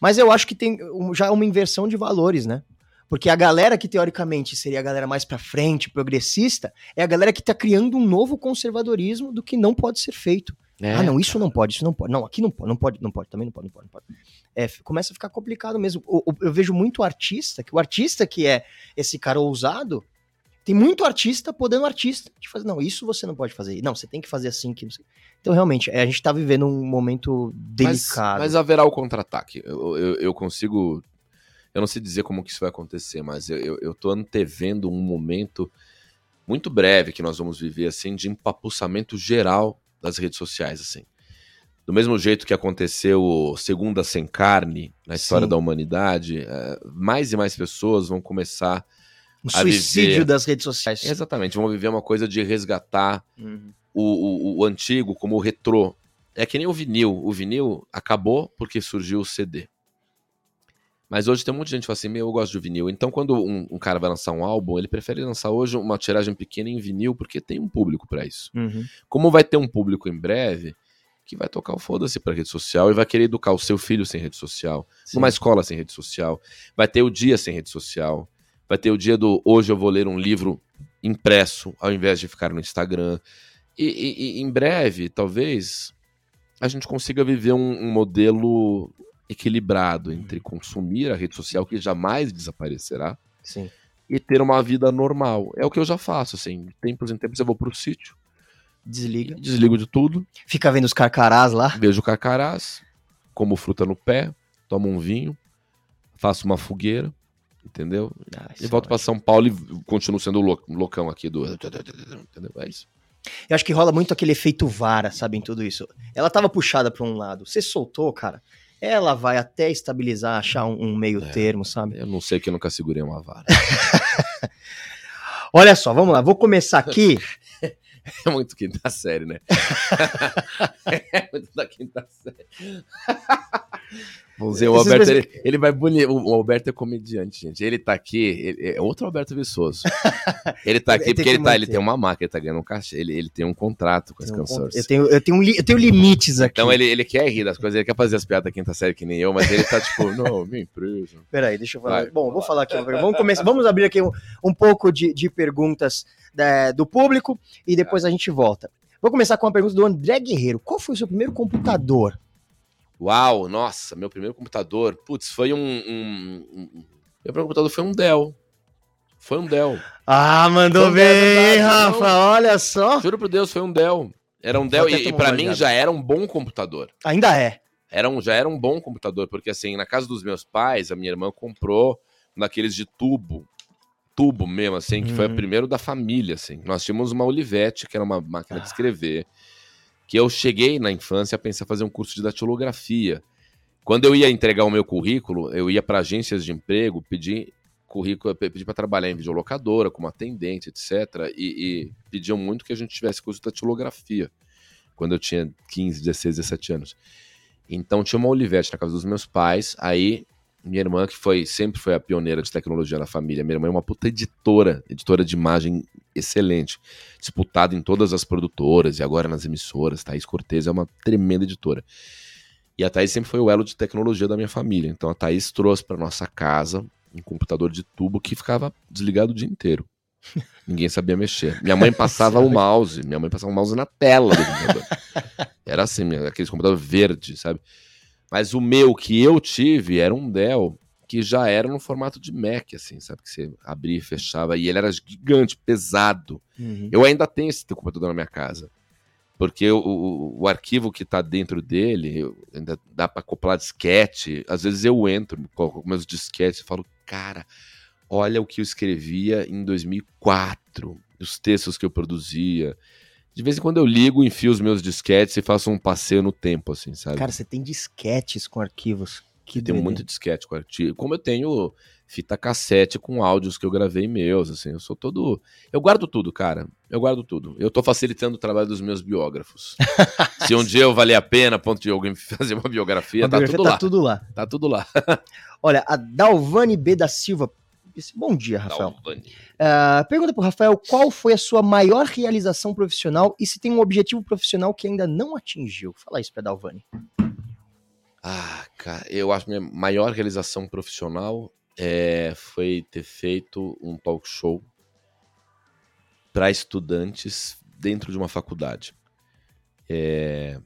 Mas eu acho que tem já uma inversão de valores, né? Porque a galera que teoricamente seria a galera mais para frente, progressista, é a galera que tá criando um novo conservadorismo do que não pode ser feito. É, ah, não, isso não pode, isso não pode. Não, aqui não pode, não pode, não pode, também não pode, não pode, não pode. É, começa a ficar complicado mesmo. Eu, eu, eu vejo muito artista, que o artista que é esse cara ousado, tem muito artista podendo artista de fazer, não, isso você não pode fazer. Não, você tem que fazer assim que Então, realmente, é, a gente tá vivendo um momento delicado. Mas, mas haverá o contra-ataque. Eu, eu, eu, consigo. Eu não sei dizer como que isso vai acontecer, mas eu, eu, eu tô antevendo um momento muito breve que nós vamos viver, assim, de empapuçamento geral das redes sociais, assim. Do mesmo jeito que aconteceu Segunda Sem Carne na história Sim. da humanidade, é, mais e mais pessoas vão começar um suicídio viver... das redes sociais. Exatamente, vamos viver uma coisa de resgatar uhum. o, o, o, antigo como o retrô. É que nem o vinil. O vinil acabou porque surgiu o CD. Mas hoje tem um monte de gente que fala assim, meu, eu gosto de vinil. Então, quando um, um, cara vai lançar um álbum, ele prefere lançar hoje uma tiragem pequena em vinil, porque tem um público para isso. Uhum. Como vai ter um público em breve, que vai tocar o foda-se pra rede social e vai querer educar o seu filho sem rede social, Sim. numa escola sem rede social, vai ter o dia sem rede social, Vai ter o dia do hoje eu vou ler um livro impresso ao invés de ficar no Instagram. E, e, e em breve, talvez, a gente consiga viver um, um, modelo equilibrado entre consumir a rede social, que jamais desaparecerá, Sim. e ter uma vida normal. É o que eu já faço, assim. De tempos em tempos eu vou pro sítio. Desliga. Desligo de tudo. Fica vendo os carcarás lá. Vejo carcarás, como fruta no pé, tomo um vinho, faço uma fogueira entendeu? Ah, e volto para São Paulo e continuo sendo o loucão aqui do. Entendeu? É isso. Eu acho que rola muito aquele efeito vara, sabe, em tudo isso. Ela tava puxada para um lado, você soltou, cara. Ela vai até estabilizar, achar um, um meio é, termo, sabe? Eu não sei que eu nunca segurei uma vara. Olha só, vamos lá, vou começar aqui. É muito quinta série, né? é muito da quinta série. Vamos dizer, o Alberto, ele, ele, vai bonito. O Alberto é comediante, gente. Ele tá aqui, ele, é outro Alberto Viçoso. Ele tá aqui porque ele, tá, ele tem uma marca, ele tá ganhando um cachê, ele, ele tem um contrato com as um Eu tenho, eu, tenho, eu tenho limites aqui. Então ele, ele quer rir das coisas, ele quer fazer as piadas da quinta série que nem eu, mas ele tá tipo, não, minha empresa. Peraí, deixa eu falar. Vai, Bom, vou falar aqui. Vamos, começar, vamos abrir aqui um, um pouco de, de perguntas da, né, do público e depois a gente volta. Vou começar com uma pergunta do André Guerreiro. Qual foi o seu primeiro computador? Uau, nossa, meu primeiro computador. Putz, foi um, um, um, Meu primeiro computador foi um Dell. Foi um Dell. Ah, mandou um bem, Rafa, não. olha só. Juro por Deus, foi um Dell. Era um Dell e, e para mim já era um bom computador. Ainda é. Era um, já era um bom computador, porque assim, na casa dos meus pais, a minha irmã comprou naqueles de tubo tubo mesmo, assim, que uhum. foi o primeiro da família, assim. Nós tínhamos uma Olivetti, que era uma máquina ah. de escrever, que eu cheguei na infância a pensar fazer um curso de datilografia. Quando eu ia entregar o meu currículo, eu ia para agências de emprego pedir currículo, pedir para trabalhar em videolocadora, como atendente, etc. E, e, pediam muito que a gente tivesse curso de datilografia, quando eu tinha 15, 16, 17 anos. Então tinha uma Olivetti na casa dos meus pais, aí minha irmã, que foi sempre foi a pioneira de tecnologia na família, minha irmã é uma puta editora, editora de imagem excelente, disputada em todas as produtoras e agora nas emissoras. Thaís Cortez é uma tremenda editora. E a Thaís sempre foi o elo de tecnologia da minha família. Então a Thaís trouxe para nossa casa um computador de tubo que ficava desligado o dia inteiro. Ninguém sabia mexer. Minha mãe passava o mouse, minha mãe passava o mouse na tela do computador. Era assim, aquele computador verde, sabe? Mas o meu que eu tive era um Dell que já era no formato de Mac, assim, sabe? Que você abria e fechava. E ele era gigante, pesado. Uhum. Eu ainda tenho esse computador na minha casa. Porque o, o, o arquivo que está dentro dele, ainda dá para acoplar disquete. Às vezes eu entro, coloco meus disquetes e falo, cara, olha o que eu escrevia em 2004, os textos que eu produzia. De vez em quando eu ligo, enfio os meus disquetes e faço um passeio no tempo, assim, sabe? Cara, você tem disquetes com arquivos. Que tem muito disquete com arquivo. Como eu tenho fita cassete com áudios que eu gravei meus, assim, eu sou todo. Eu guardo tudo, cara. Eu guardo tudo. Eu tô facilitando o trabalho dos meus biógrafos. Se um dia eu valer a pena, ponto de alguém fazer uma biografia, uma tá, biografia tudo tá, tudo lá. Tá tudo lá. Olha, a Dalvani B da Silva Bom dia, Rafael. Uh, pergunta para o Rafael qual foi a sua maior realização profissional e se tem um objetivo profissional que ainda não atingiu. Fala isso para Dalvani. Ah, cara, eu acho que minha maior realização profissional é, foi ter feito um talk show para estudantes dentro de uma faculdade. É,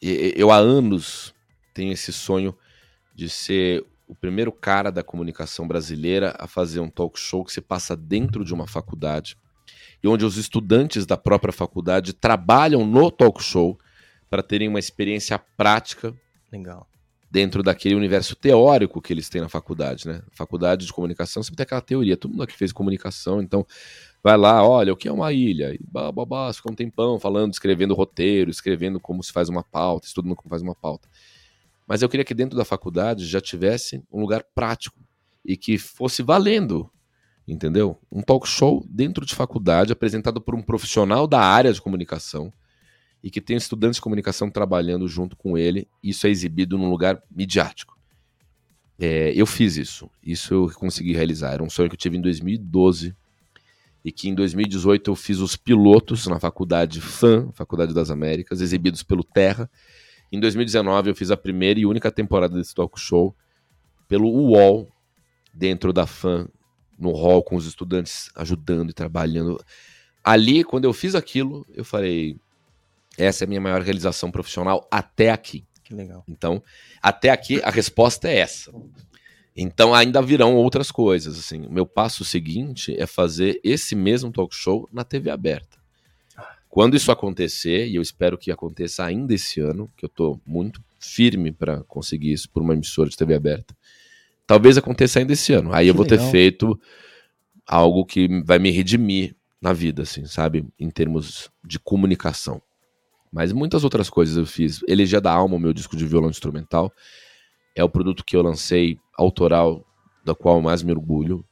eu há anos tenho esse sonho de ser o primeiro cara da comunicação brasileira a fazer um talk show que se passa dentro de uma faculdade e onde os estudantes da própria faculdade trabalham no talk show para terem uma experiência prática Legal. dentro daquele universo teórico que eles têm na faculdade, né? Faculdade de comunicação sempre tem aquela teoria, todo mundo aqui fez comunicação, então vai lá, olha, o que é uma ilha? E babá, fica um tempão falando, escrevendo roteiro, escrevendo como se faz uma pauta, estudando como faz uma pauta. Mas eu queria que dentro da faculdade já tivesse um lugar prático e que fosse valendo, entendeu? Um talk show dentro de faculdade, apresentado por um profissional da área de comunicação e que tem estudantes de comunicação trabalhando junto com ele. Isso é exibido num lugar midiático. É, eu fiz isso, isso eu consegui realizar. Era um sonho que eu tive em 2012 e que em 2018 eu fiz os pilotos na faculdade FAM, Faculdade das Américas, exibidos pelo Terra em 2019, eu fiz a primeira e única temporada desse talk show pelo UOL, dentro da FAM, no hall, com os estudantes ajudando e trabalhando. Ali, quando eu fiz aquilo, eu falei: essa é a minha maior realização profissional até aqui. Que legal. Então, até aqui, a resposta é essa. Então, ainda virão outras coisas. Assim, o meu passo seguinte é fazer esse mesmo talk show na TV aberta. Quando isso acontecer, e eu espero que aconteça ainda esse ano, que eu estou muito firme para conseguir isso por uma emissora de TV aberta, talvez aconteça ainda esse ano. Aí que eu vou legal. ter feito algo que vai me redimir na vida, assim, sabe? Em termos de comunicação. Mas muitas outras coisas eu fiz. Elegia da Alma, o meu disco de violão instrumental, é o produto que eu lancei autoral, da qual eu mais me orgulho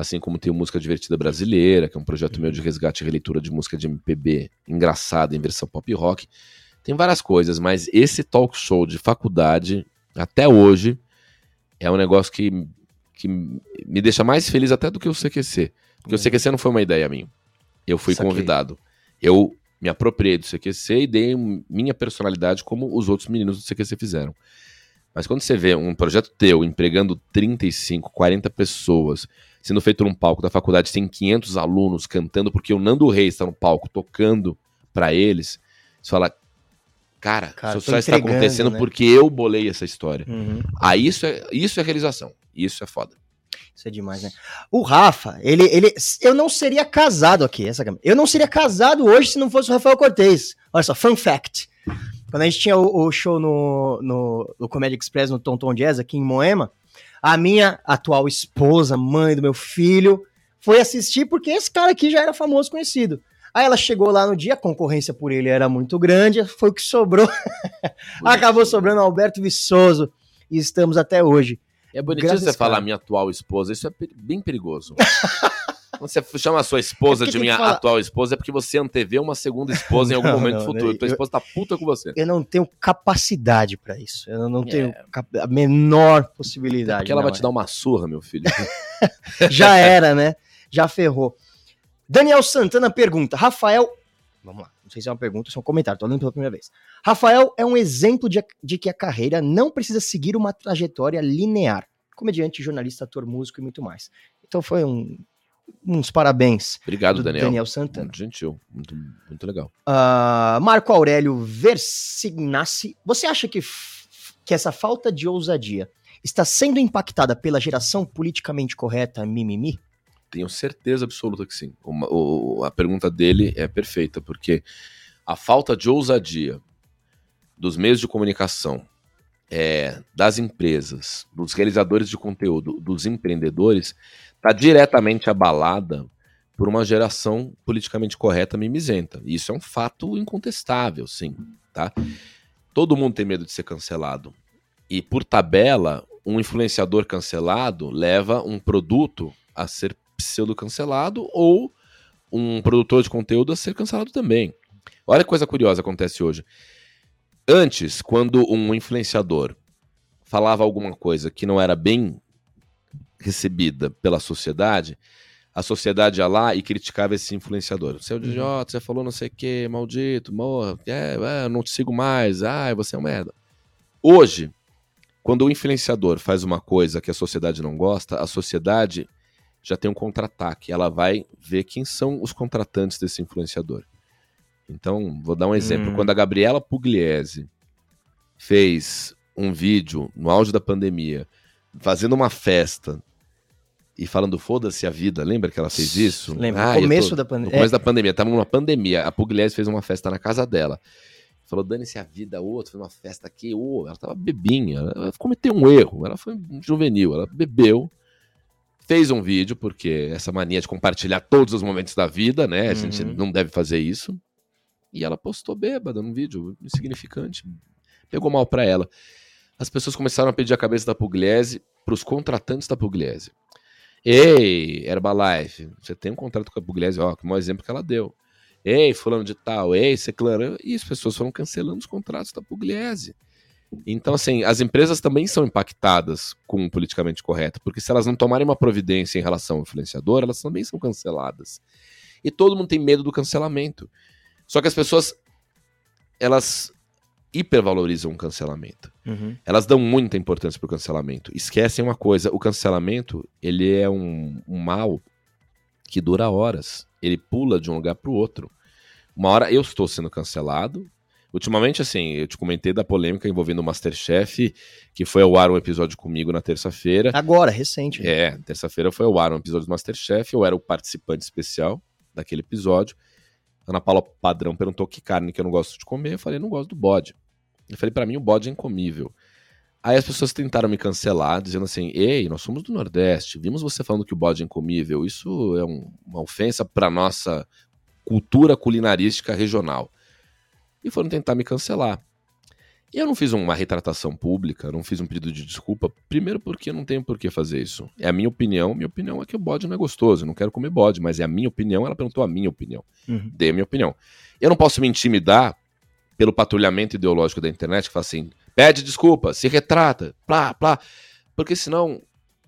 assim como tem o Música Divertida Brasileira, que é um projeto meu de resgate e releitura de música de MPB engraçada em versão pop rock. Tem várias coisas, mas esse talk show de faculdade, até hoje, é um negócio que, que me deixa mais feliz até do que o CQC. Porque é. o CQC não foi uma ideia minha. Eu fui Saquei. convidado. Eu me apropriei do CQC e dei minha personalidade como os outros meninos do CQC fizeram. Mas quando você vê um projeto teu empregando 35, 40 pessoas, sendo feito num palco da faculdade, tem 500 alunos cantando, porque o Nando Reis está no palco tocando para eles, você fala, cara, cara isso só está acontecendo né? porque eu bolei essa história. Uhum. Aí isso é, isso é realização, isso é foda. Isso é demais, né? O Rafa, ele, ele, eu não seria casado aqui, essa Eu não seria casado hoje se não fosse o Rafael Cortez. Olha só, fun fact. Quando a gente tinha o, o show no, no, no Comedy Express, no Tom Tom Jazz, aqui em Moema, a minha atual esposa, mãe do meu filho, foi assistir porque esse cara aqui já era famoso, conhecido. Aí ela chegou lá no dia, a concorrência por ele era muito grande, foi o que sobrou. Acabou sobrando Alberto Viçoso e estamos até hoje. É bonitinho você falar minha atual esposa, isso é bem perigoso. Quando você chama a sua esposa é de minha atual esposa, é porque você antevê uma segunda esposa em algum não, momento não, futuro. Eu, Tua esposa tá puta com você. Eu não tenho capacidade para isso. Eu não tenho é. a menor possibilidade. É porque ela vai te dar uma surra, meu filho. Já era, né? Já ferrou. Daniel Santana pergunta: Rafael. Vamos lá, não sei se é uma pergunta ou se é um comentário, tô lendo pela primeira vez. Rafael é um exemplo de, de que a carreira não precisa seguir uma trajetória linear. Comediante, jornalista, ator, músico e muito mais. Então foi um, uns parabéns. Obrigado, Daniel. Daniel Santana. Muito gentil, muito, muito legal. Uh, Marco Aurélio Versignassi, você acha que, que essa falta de ousadia está sendo impactada pela geração politicamente correta mimimi? Tenho certeza absoluta que sim. Uma, o, a pergunta dele é perfeita, porque a falta de ousadia dos meios de comunicação, é, das empresas, dos realizadores de conteúdo, dos empreendedores, está diretamente abalada por uma geração politicamente correta mimizenta. Isso é um fato incontestável, sim. Tá? Todo mundo tem medo de ser cancelado. E, por tabela, um influenciador cancelado leva um produto a ser pseudo-cancelado ou um produtor de conteúdo a ser cancelado também. Olha que coisa curiosa acontece hoje. Antes, quando um influenciador falava alguma coisa que não era bem recebida pela sociedade, a sociedade ia lá e criticava esse influenciador. Você é um uhum. idiota, você falou não sei o que, maldito, morra, é, é, não te sigo mais, ai, você é um merda. Hoje, quando o influenciador faz uma coisa que a sociedade não gosta, a sociedade já tem um contra-ataque. Ela vai ver quem são os contratantes desse influenciador. Então, vou dar um exemplo. Hum. Quando a Gabriela Pugliese fez um vídeo no auge da pandemia, fazendo uma festa e falando foda-se a vida, lembra que ela fez isso? Lembra, ah, no começo tô... da pandemia. No começo é. da pandemia, tava numa pandemia, a Pugliese fez uma festa na casa dela. Falou, dane-se a vida, outro, fez uma festa aqui, oh, ela tava bebinha, ela cometeu um erro, ela foi juvenil, ela bebeu, fez um vídeo, porque essa mania de compartilhar todos os momentos da vida, né? A gente uhum. não deve fazer isso. E ela postou bêbada num vídeo insignificante. Pegou mal para ela. As pessoas começaram a pedir a cabeça da Pugliese para os contratantes da Pugliese. Ei, Herbalife, você tem um contrato com a Pugliese, ó, que é o exemplo que ela deu. Ei, fulano de tal, ei, Seclano. E as pessoas foram cancelando os contratos da Pugliese. Então, assim, as empresas também são impactadas com o politicamente correto, porque se elas não tomarem uma providência em relação ao influenciador, elas também são canceladas. E todo mundo tem medo do cancelamento. Só que as pessoas, elas hipervalorizam o cancelamento. Uhum. Elas dão muita importância para o cancelamento. Esquecem uma coisa, o cancelamento, ele é um, um mal que dura horas. Ele pula de um lugar para o outro. Uma hora eu estou sendo cancelado, Ultimamente, assim, eu te comentei da polêmica envolvendo o Masterchef, que foi ao ar um episódio comigo na terça-feira. Agora, recente. Né? É, terça-feira foi ao ar um episódio do Masterchef, eu era o participante especial daquele episódio. Ana Paula Padrão perguntou que carne que eu não gosto de comer, eu falei, não gosto do bode. Eu falei, para mim o bode é incomível. Aí as pessoas tentaram me cancelar, dizendo assim: Ei, nós somos do Nordeste, vimos você falando que o bode é incomível. Isso é um, uma ofensa para nossa cultura culinarística regional e foram tentar me cancelar. E eu não fiz uma retratação pública, não fiz um pedido de desculpa, primeiro porque eu não tenho por que fazer isso. É a minha opinião, minha opinião é que o bode não é gostoso, eu não quero comer bode, mas é a minha opinião, ela perguntou a minha opinião. Uhum. Dei a minha opinião. Eu não posso me intimidar pelo patrulhamento ideológico da internet que fala assim, pede desculpa, se retrata, plá, plá, porque senão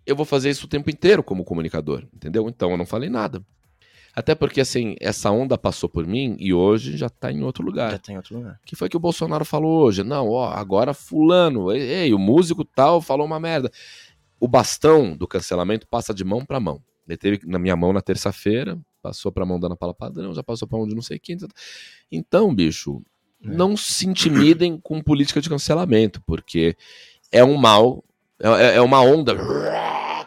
eu vou fazer isso o tempo inteiro como comunicador, entendeu? Então eu não falei nada. Até porque, assim, essa onda passou por mim e hoje já tá em outro lugar. Já tá em outro lugar. Que foi que o Bolsonaro falou hoje? Não, ó, agora fulano, ei, ei, o músico tal falou uma merda. O bastão do cancelamento passa de mão para mão. Ele teve na minha mão na terça-feira, passou pra mão da Ana Paula Padrão, já passou pra mão de não sei quem. Então, bicho, é. não se intimidem com política de cancelamento, porque é um mal, é, é uma onda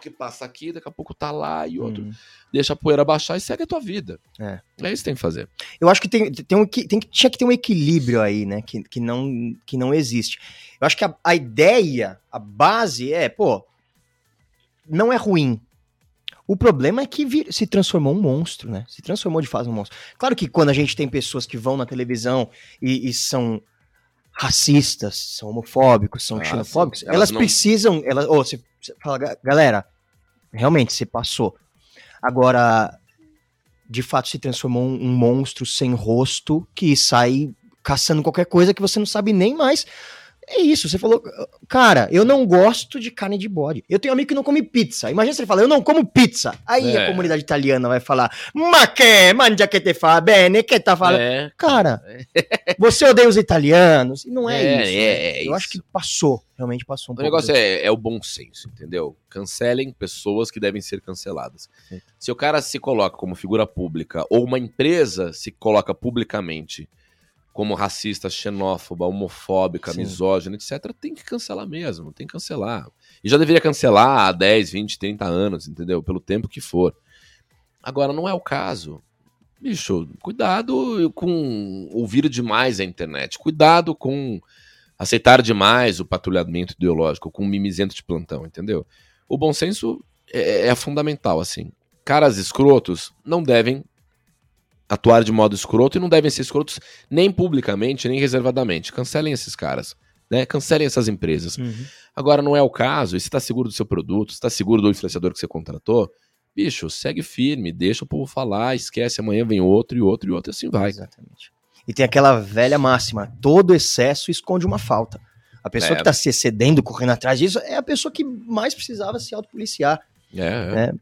que passa aqui, daqui a pouco tá lá e outro. Uhum. Deixa a poeira baixar e segue a tua vida. É. É isso que tem que fazer. Eu acho que tem, tem um, tem, tinha que ter um equilíbrio aí, né? Que, que, não, que não existe. Eu acho que a, a ideia, a base é, pô, não é ruim. O problema é que vir, se transformou um monstro, né? Se transformou de fato um monstro. Claro que quando a gente tem pessoas que vão na televisão e, e são racistas, são homofóbicos, são ah, xenofóbicos, elas, elas não... precisam. Elas, oh, você, você fala, galera, realmente você passou. Agora, de fato, se transformou um, monstro sem rosto que sai caçando qualquer coisa que você não sabe nem mais é isso, você falou, cara, eu não gosto de carne de bode. Eu tenho um amigo que não come pizza. Imagina se ele fala, eu não como pizza. Aí é. a comunidade italiana vai falar, ma che, mangia che te fa bene, que tá falando. É. Cara, é. você odeia os italianos. E não é, é isso. É, né? eu isso. acho que passou, realmente passou um o pouco. O negócio é, é, o bom senso, entendeu? Cancelem pessoas que devem ser canceladas. Se o cara se coloca como figura pública, ou uma empresa se coloca publicamente como racista, xenófoba, homofóbica, Sim. misógina, etc., tem que cancelar mesmo, tem que cancelar. E já deveria cancelar há 10, 20, 30 anos, entendeu? Pelo tempo que for. Agora, não é o caso. Bicho, cuidado com ouvir demais a internet. Cuidado com aceitar demais o patrulhamento ideológico, com o mimizento de plantão, entendeu? O bom senso é, é fundamental, assim. Caras escrotos não devem atuar de modo escroto e não devem ser escrotos nem publicamente, nem reservadamente. Cancelem esses caras. Né? Cancelem essas empresas. Uhum. Agora, não é o caso, e se está seguro do seu produto, se está seguro do influenciador que você contratou, bicho, segue firme, deixa o povo falar, esquece, amanhã vem outro e outro e outro, e assim vai. Exatamente. E tem aquela velha máxima: todo excesso esconde uma falta. A pessoa é. que está se excedendo, correndo atrás disso, é a pessoa que mais precisava se autopoliciar. É, é. é.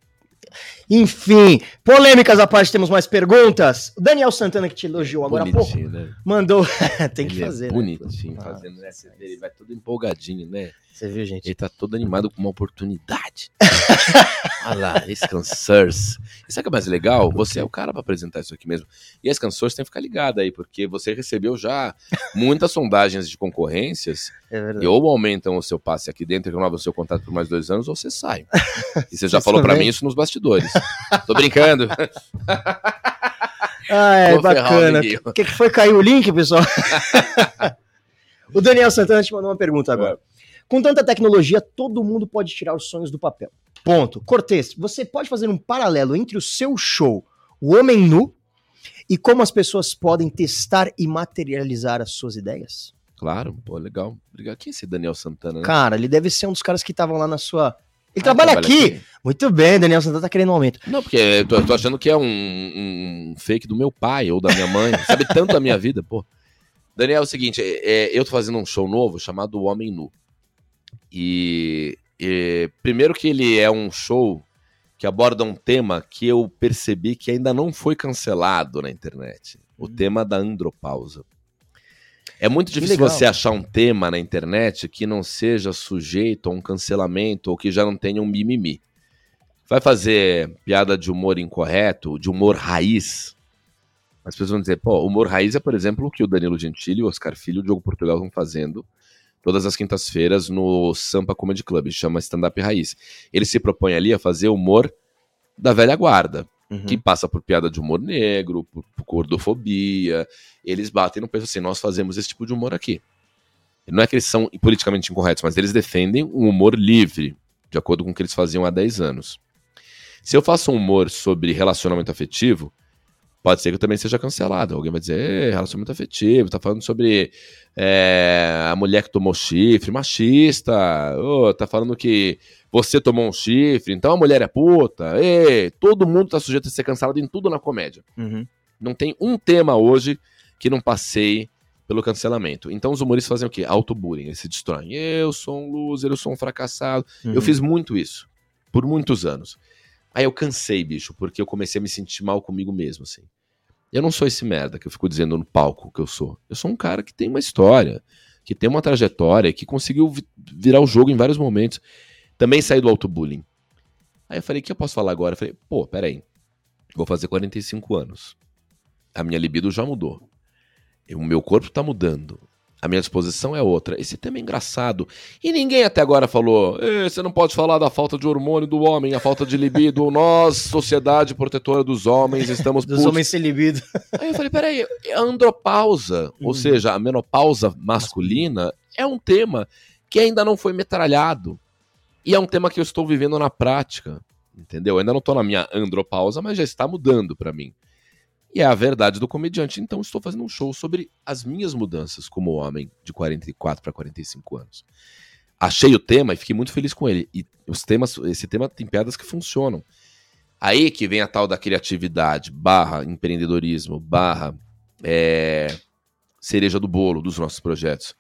Enfim, polêmicas à parte, temos mais perguntas. O Daniel Santana, que te elogiou agora há pouco, né? mandou. Tem que ele é fazer. É bonitinho, né? fazendo essa dele, vai todo empolgadinho, né? Você viu, gente? Ele tá todo animado com uma oportunidade. Olha lá, Scansers. E sabe o que é mais legal? Você é o cara para apresentar isso aqui mesmo. E a Scansers tem que ficar ligado aí, porque você recebeu já muitas sondagens de concorrências é e ou aumentam o seu passe aqui dentro e renovam o seu contrato por mais dois anos, ou você sai. E você já falou para mim isso nos bastidores. Tô brincando. Ah, é, bacana. O que, que foi? Caiu o link, pessoal? o Daniel Santana te mandou uma pergunta agora. É. Com tanta tecnologia, todo mundo pode tirar os sonhos do papel. Ponto. Cortês, você pode fazer um paralelo entre o seu show, o Homem Nu, e como as pessoas podem testar e materializar as suas ideias? Claro, pô, legal. Obrigado. Quem é esse Daniel Santana? Né? Cara, ele deve ser um dos caras que estavam lá na sua. Ele ah, trabalha, trabalha aqui. aqui. Muito bem, Daniel Santana tá querendo um aumento. Não, porque eu tô, eu tô achando que é um, um, fake do meu pai ou da minha mãe. Sabe tanto da minha vida, pô. Daniel, é o seguinte, é, é, eu tô fazendo um show novo chamado O Homem Nu. E, e, primeiro que ele é um show que aborda um tema que eu percebi que ainda não foi cancelado na internet. O hum. tema da andropausa. É muito difícil você achar um tema na internet que não seja sujeito a um cancelamento ou que já não tenha um mimimi. Vai fazer piada de humor incorreto, de humor raiz. As pessoas vão dizer, pô, humor raiz é, por exemplo, o que o Danilo Gentili, o Oscar Filho e o Diogo Portugal estão fazendo todas as quintas-feiras no Sampa Comedy Club, chama Stand Up Raiz. Ele se propõe ali a fazer humor da velha guarda, uhum. que passa por piada de humor negro, por, por gordofobia. Eles batem no peso assim, nós fazemos esse tipo de humor aqui. Não é que eles são politicamente incorretos, mas eles defendem um humor livre, de acordo com o que eles faziam há 10 anos. Se eu faço um humor sobre relacionamento afetivo, pode ser que eu também seja cancelado. Alguém vai dizer, relacionamento afetivo, tá falando sobre é, a mulher que tomou chifre, machista, oh, tá falando que você tomou um chifre, então a mulher é puta, Ei, todo mundo tá sujeito a ser cancelado em tudo na comédia. Uhum. Não tem um tema hoje que não passei pelo cancelamento. Então os humoristas fazem o quê? Auto-bullying, eles se destroem. Eu sou um loser, eu sou um fracassado. Uhum. Eu fiz muito isso, por muitos anos. Aí eu cansei, bicho, porque eu comecei a me sentir mal comigo mesmo, assim. Eu não sou esse merda que eu fico dizendo no palco que eu sou. Eu sou um cara que tem uma história, que tem uma trajetória, que conseguiu virar o jogo em vários momentos. Também saí do auto-bullying. Aí eu falei, o que eu posso falar agora? Eu falei, pô, peraí. Vou fazer 45 anos. A minha libido já mudou. O meu corpo tá mudando a minha disposição é outra. Esse tema é engraçado. E ninguém até agora falou: você não pode falar da falta de hormônio do homem, a falta de libido. Nós, sociedade protetora dos homens, estamos. dos homens sem libido. Aí eu falei: peraí, a andropausa, ou uhum. seja, a menopausa masculina, é um tema que ainda não foi metralhado. E é um tema que eu estou vivendo na prática. entendeu? Eu ainda não tô na minha andropausa, mas já está mudando para mim. E é a verdade do comediante. Então estou fazendo um show sobre as minhas mudanças como homem de 44 para 45 anos. Achei o tema e fiquei muito feliz com ele. E os temas, esse tema tem piadas que funcionam. Aí que vem a tal da criatividade, barra empreendedorismo, barra é, cereja do bolo dos nossos projetos.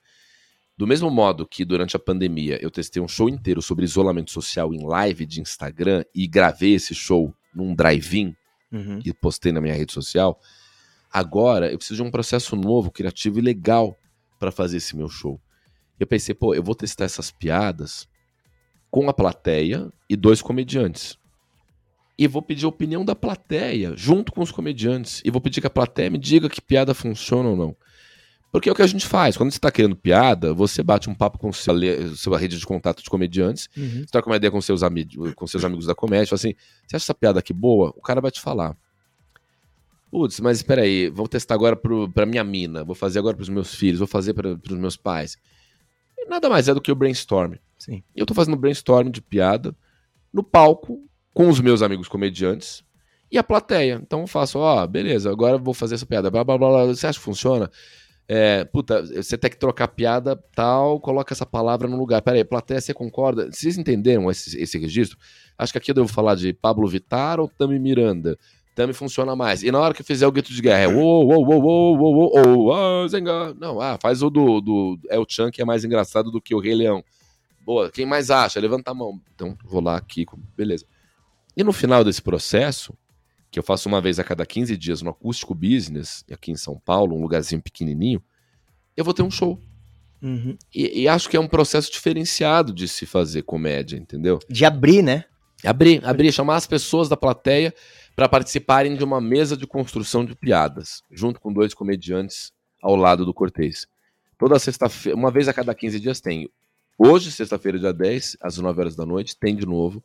Do mesmo modo que durante a pandemia eu testei um show inteiro sobre isolamento social em live de Instagram e gravei esse show num drive-in uhum. e postei na minha rede social, agora eu preciso de um processo novo, criativo e legal para fazer esse meu show. Eu pensei, pô, eu vou testar essas piadas com a plateia e dois comediantes. E vou pedir a opinião da plateia junto com os comediantes. E vou pedir que a plateia me diga que piada funciona ou não. Porque é o que a gente faz. Quando você está querendo piada, você bate um papo com seu, sua rede de contato de comediantes, uhum. você troca uma ideia com seus, amigos, com seus amigos da comédia, fala assim: você acha essa piada aqui boa? O cara vai te falar. Putz, mas espera aí, vou testar agora para minha mina, vou fazer agora para os meus filhos, vou fazer para os meus pais. E nada mais é do que o brainstorm. Sim. Eu estou fazendo brainstorm de piada no palco com os meus amigos comediantes e a plateia. Então eu faço, ó, oh, beleza, agora vou fazer essa piada, blá blá blá, você acha que funciona? É, puta, você tem que trocar piada, tal, coloca essa palavra no lugar. Pera aí, plateia, você concorda? Vocês entenderam esse, esse registro? Acho que aqui eu devo falar de Pablo Vittar ou Tami Miranda. Tami funciona mais. E na hora que eu fizer o grito de guerra, é uou, uou, uou, uou, uou, uou, ah, Zenga. Não, ah, faz o do, do El Chan, que é mais engraçado do que o Rei Leão. Boa, quem mais acha? Levanta a mão. Então, vou lá aqui, beleza. E no final desse processo, que eu faço uma vez a cada 15 dias no Acústico Business, aqui em São Paulo, um lugarzinho pequenininho, eu vou ter um show. Uhum. E, e, acho que é um processo diferenciado de se fazer comédia, entendeu? De abrir, né? Abrir, abrir, chamar as pessoas da plateia para participarem de uma mesa de construção de piadas, junto com dois comediantes ao lado do Cortez. Toda sexta-feira, uma vez a cada 15 dias tem. Hoje, sexta-feira, dia 10, às 9 horas da noite, tem de novo.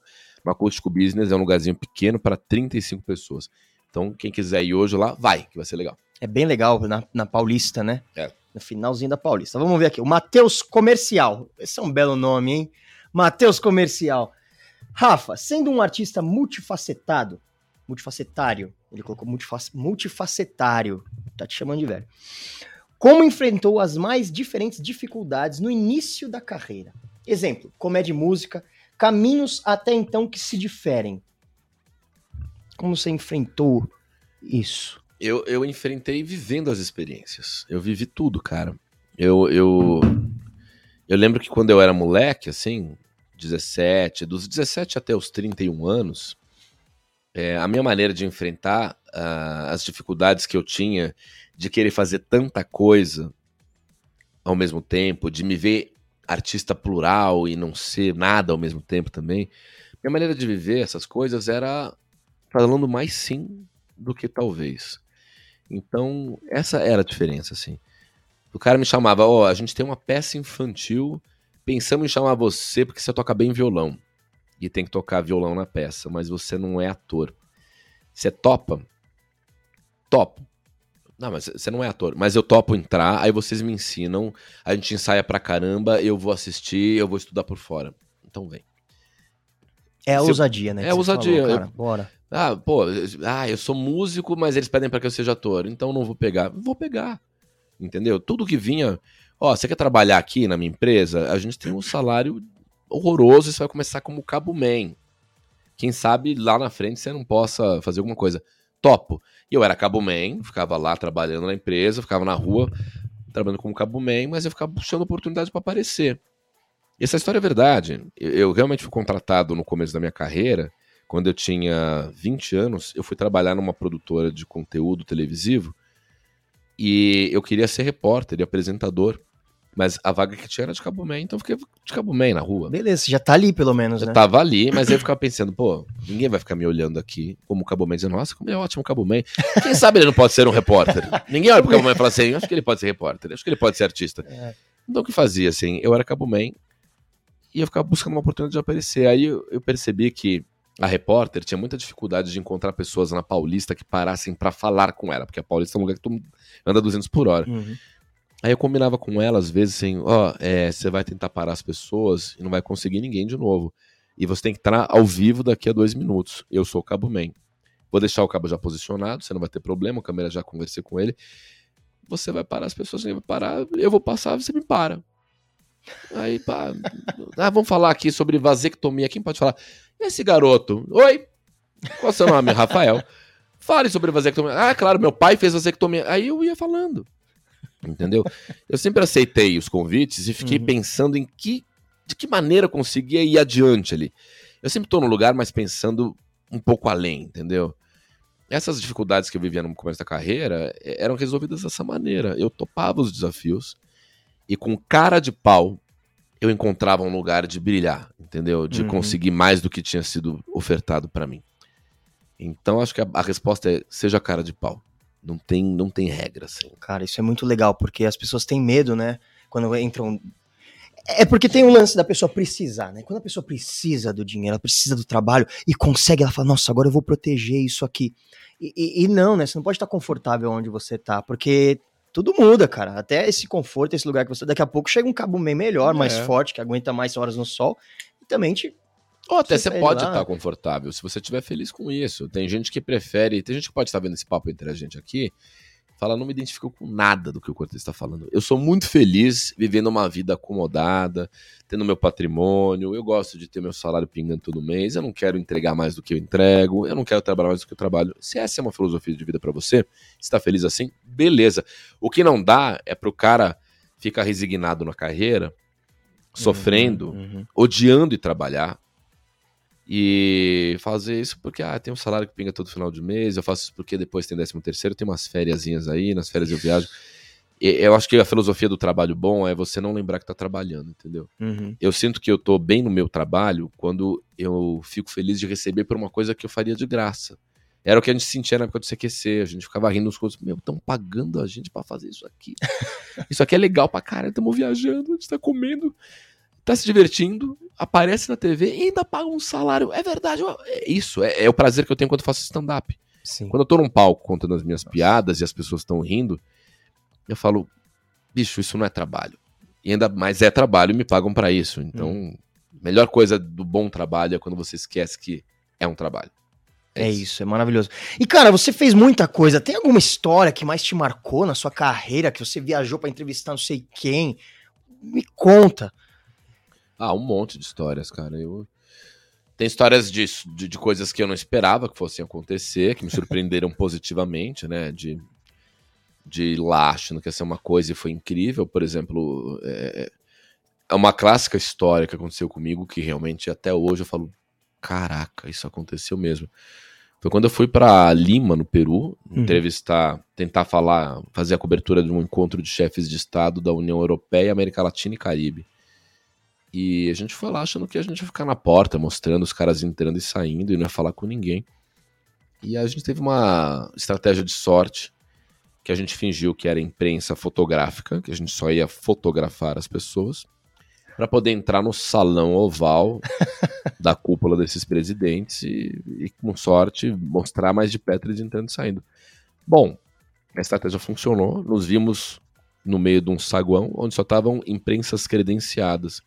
Acústico Business é um lugarzinho pequeno para 35 pessoas. Então, quem quiser ir hoje lá, vai, que vai ser legal. É bem legal na, na Paulista, né? É. No finalzinho da Paulista. Vamos ver aqui. O Matheus Comercial. Esse é um belo nome, hein? Matheus Comercial. Rafa, sendo um artista multifacetado, multifacetário, ele colocou multifac, multifacetário, tá te chamando de velho. Como enfrentou as mais diferentes dificuldades no início da carreira? Exemplo, comédia e música, caminhos até então que se diferem. Como você enfrentou isso? Eu, eu enfrentei vivendo as experiências. Eu vivi tudo, cara. Eu, eu, eu lembro que quando eu era moleque, assim, 17, dos 17 até os 31 anos, é, a minha maneira de enfrentar uh, as dificuldades que eu tinha de querer fazer tanta coisa ao mesmo tempo, de me ver artista plural e não ser nada ao mesmo tempo também. Minha maneira de viver essas coisas era falando mais sim do que talvez. Então, essa era a diferença, assim. O cara me chamava, ó, oh, a gente tem uma peça infantil, pensamos em chamar você porque você toca bem violão. E tem que tocar violão na peça, mas você não é ator. Você topa? Topo. Não, mas você não é ator. Mas eu topo entrar, aí vocês me ensinam, a gente ensaia pra caramba, eu vou assistir, eu vou estudar por fora. Então vem. É a ousadia, né? É a ousadia. Falou, cara, bora. Ah, pô, ah, eu sou músico, mas eles pedem para que eu seja ator, então não vou pegar. Vou pegar. Entendeu? Tudo que vinha. Ó, você quer trabalhar aqui na minha empresa? A gente tem um salário horroroso e você vai começar como cabo man. Quem sabe lá na frente você não possa fazer alguma coisa. Topo. E eu era cabo man, ficava lá trabalhando na empresa, ficava na rua trabalhando como cabo man, mas eu ficava buscando oportunidades para aparecer. E essa história é verdade. Eu, eu, realmente fui contratado no começo da minha carreira, quando eu tinha 20 anos, eu fui trabalhar numa produtora de conteúdo televisivo e eu queria ser repórter e apresentador. Mas a vaga que tinha era de Cabo Man, então eu fiquei de Cabo Man na rua. Beleza, já tá ali pelo menos, eu né? tava ali, mas eu ficava pensando, pô, ninguém vai ficar me olhando aqui como Cabo Man, dizendo, nossa, como é ótimo Cabo Man. Quem sabe ele não pode ser um repórter? ninguém olha pro Cabo Man e fala assim, acho que ele pode ser repórter, acho que ele pode ser artista. É. Então o que fazia, assim, eu era Cabo Man e eu ficava buscando uma oportunidade de aparecer. Aí eu, eu percebi que a repórter tinha muita dificuldade de encontrar pessoas na Paulista que parassem para falar com ela, porque a Paulista é um lugar que tu anda 200 por hora. Uhum. Aí eu combinava com ela, às vezes, assim, ó, oh, é, você vai tentar parar as pessoas e não vai conseguir ninguém de novo. e você tem que estar ao vivo daqui a dois minutos. Eu sou o Cabo Man. Vou deixar o cabo já posicionado, você não vai ter problema, a câmera já conversei com ele. Você vai parar, as pessoas vão parar, eu vou passar, você me para. Aí, pá. Ah, vamos falar aqui sobre vasectomia. Quem pode falar? Esse garoto. Oi! Qual é o seu nome? Rafael. Fale sobre vasectomia. Ah, claro, meu pai fez vasectomia. Aí eu ia falando. Entendeu? Eu sempre aceitei os convites e fiquei uhum. pensando em que, de que maneira conseguia ir adiante ali. Eu sempre estou no lugar, mas pensando um pouco além, entendeu? Essas dificuldades que eu vivia no começo da carreira eh, eram resolvidas dessa maneira. Eu topava os desafios e com cara de pau eu encontrava um lugar de brilhar, entendeu? De uhum. conseguir mais do que tinha sido ofertado para mim. Então acho que a, a, resposta é seja cara de pau. Não tem, não tem regra, assim. Cara, isso é muito legal, porque as pessoas têm medo, né? Quando entram. É porque tem um lance da pessoa precisar, né? Quando a pessoa precisa do dinheiro, ela precisa do trabalho e consegue, ela fala, nossa, agora eu vou proteger isso aqui. E, e, e não, né? Você não pode estar confortável onde você tá, porque tudo muda, cara. Até esse conforto, esse lugar que você. Daqui a pouco chega um cabo bem melhor, é. mais forte, que aguenta mais horas no sol. E também te. Ou até você pode estar confortável, se você estiver feliz com isso. Tem gente que prefere. Tem gente que pode estar vendo esse papo entre a gente aqui fala, não me identifico com nada do que o Cortez está falando. Eu sou muito feliz vivendo uma vida acomodada, tendo meu patrimônio, eu gosto de ter meu salário pingando todo mês, eu não quero entregar mais do que eu entrego, eu não quero trabalhar mais do que eu trabalho. Se essa é uma filosofia de vida para você, está feliz assim, beleza. O que não dá é pro cara ficar resignado na carreira, sofrendo, uhum, uhum. odiando e trabalhar, e fazer isso porque ah, tem um salário que pinga todo final de mês, eu faço isso porque depois tem 13 terceiro, tem umas férias aí, nas férias eu viajo. E, eu acho que a filosofia do trabalho bom é você não lembrar que tá trabalhando, entendeu? Uhum. Eu sinto que eu tô bem no meu trabalho quando eu fico feliz de receber por uma coisa que eu faria de graça. Era o que a gente sentia na época do CQC, a gente ficava rindo nos coisas, meu, estão pagando a gente para fazer isso aqui. isso aqui é legal pra caralho, estamos viajando, a gente tá comendo tá se divertindo, aparece na TV e ainda paga um salário. É verdade, é isso, é, é o prazer que eu tenho quando faço stand-up. Quando eu tô num palco contando as minhas Nossa. piadas e as pessoas estão rindo, eu falo, bicho, isso não é trabalho. E ainda mais é trabalho e me pagam para isso. Então, hum. melhor coisa do bom trabalho é quando você esquece que é um trabalho. É, é isso. isso, é maravilhoso. E cara, você fez muita coisa. Tem alguma história que mais te marcou na sua carreira, que você viajou para entrevistar não sei quem? Me conta. Ah, um monte de histórias, cara. Eu... Tem histórias de, de, de, coisas que eu não esperava que fossem acontecer, que me surpreenderam positivamente, né? De, de ir lá achando que ia ser uma coisa e foi incrível. Por exemplo, é, é uma clássica história que aconteceu comigo que realmente até hoje eu falo: caraca, isso aconteceu mesmo. Foi quando eu fui para Lima, no Peru, uhum. entrevistar, tentar falar, fazer a cobertura de um encontro de chefes de Estado da União Europeia, América Latina e Caribe. E a gente foi lá achando que a gente ia ficar na porta, mostrando os caras entrando e saindo e não ia falar com ninguém. E a gente teve uma estratégia de sorte que a gente fingiu que era imprensa fotográfica, que a gente só ia fotografar as pessoas para poder entrar no salão oval da cúpula desses presidentes e, e, com sorte, mostrar mais de perto eles entrando e saindo. Bom, a estratégia funcionou, nos vimos no meio de um saguão onde só estavam imprensas credenciadas.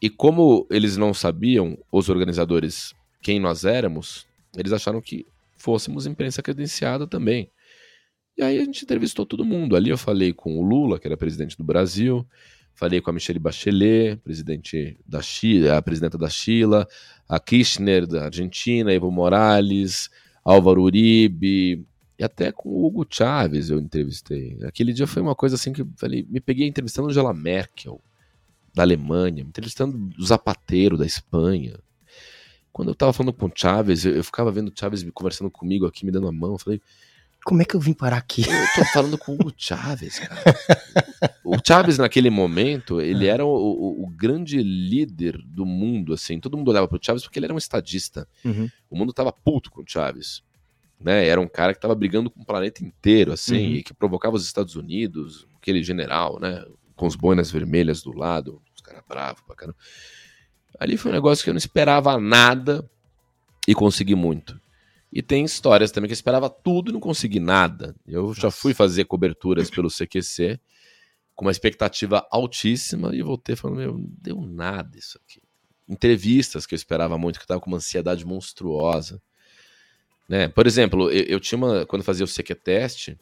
E como eles não sabiam, os organizadores, quem nós éramos, eles acharam que fôssemos imprensa credenciada também. E aí a gente entrevistou todo mundo. Ali eu falei com o Lula, que era presidente do Brasil, falei com a Michelle Bachelet, presidente da Chile, a presidenta da Chile, a Kirchner da Argentina, Evo Morales, Álvaro Uribe, e até com o Hugo Chávez eu entrevistei. Aquele dia foi uma coisa assim que falei, me peguei entrevistando Angela Merkel, da Alemanha, entrevistando o Zapateiro da Espanha. Quando eu tava falando com o Chaves, eu, eu ficava vendo o Chaves conversando comigo aqui, me dando a mão. Eu falei, como é que eu vim parar aqui? Eu tô falando com o Chaves, cara. o Chaves, naquele momento, ele era o, o, o, grande líder do mundo, assim. Todo mundo olhava pro Chaves porque ele era um estadista. Uhum. O mundo tava puto com o Chaves. Né? Era um cara que tava brigando com o planeta inteiro, assim, uhum. e que provocava os Estados Unidos, aquele general, né? Com os boinas vermelhas do lado, cara bravo pra caramba. Ali foi um negócio que eu não esperava nada e consegui muito. E tem histórias também que eu esperava tudo e não consegui nada. Eu Nossa. já fui fazer coberturas pelo CQC com uma expectativa altíssima e voltei falando, meu, não deu nada isso aqui. entrevistas que eu esperava muito, que eu tava com uma ansiedade monstruosa. Né? Por exemplo, eu, eu tinha uma. Quando fazia o Sequetest,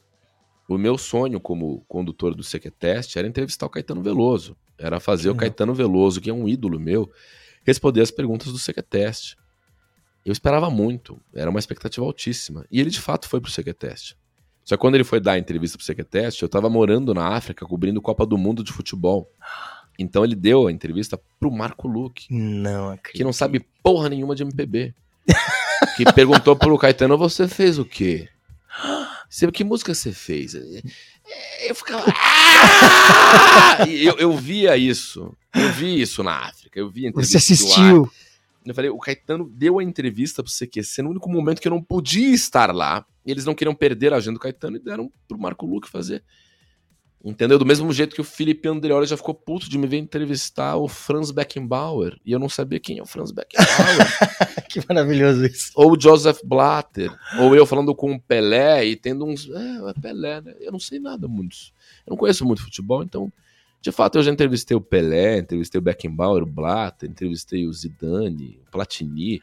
o meu sonho como condutor do Sequetest era entrevistar o Caetano Veloso. Era fazer o Caetano Veloso, que é um ídolo meu, responder as perguntas do Sequetest. Eu esperava muito, era uma expectativa altíssima. E ele de fato foi pro Sequetest. Só que quando ele foi dar a entrevista pro Sequetest, eu tava morando na África, cobrindo Copa do Mundo de futebol. Então ele deu a entrevista pro Marco Luque. Não acredito. Que não sabe porra nenhuma de MPB. que perguntou pro Caetano, você fez o quê? Você, que música você fez? Eu ficava. Ah! eu, eu via isso. Eu vi isso na África. Eu vi Você assistiu? Eu falei, o Caetano deu a entrevista pro CQC no único momento que eu não podia estar lá. E eles não queriam perder a agenda do Caetano e deram pro Marco Luque fazer. Entendeu? Do mesmo jeito que o Felipe Andreoli já ficou puto de me ver entrevistar o Franz Beckenbauer. E eu não sabia quem é o Franz Beckenbauer. que maravilhoso isso. Ou o Joseph Blatter. Ou eu falando com o Pelé e tendo uns. É, é Pelé, né? Eu não sei nada muito. Eu não conheço muito futebol, então. De fato, eu já entrevistei o Pelé, entrevistei o Beckenbauer, o Blatter, entrevistei o Zidane, o Platini.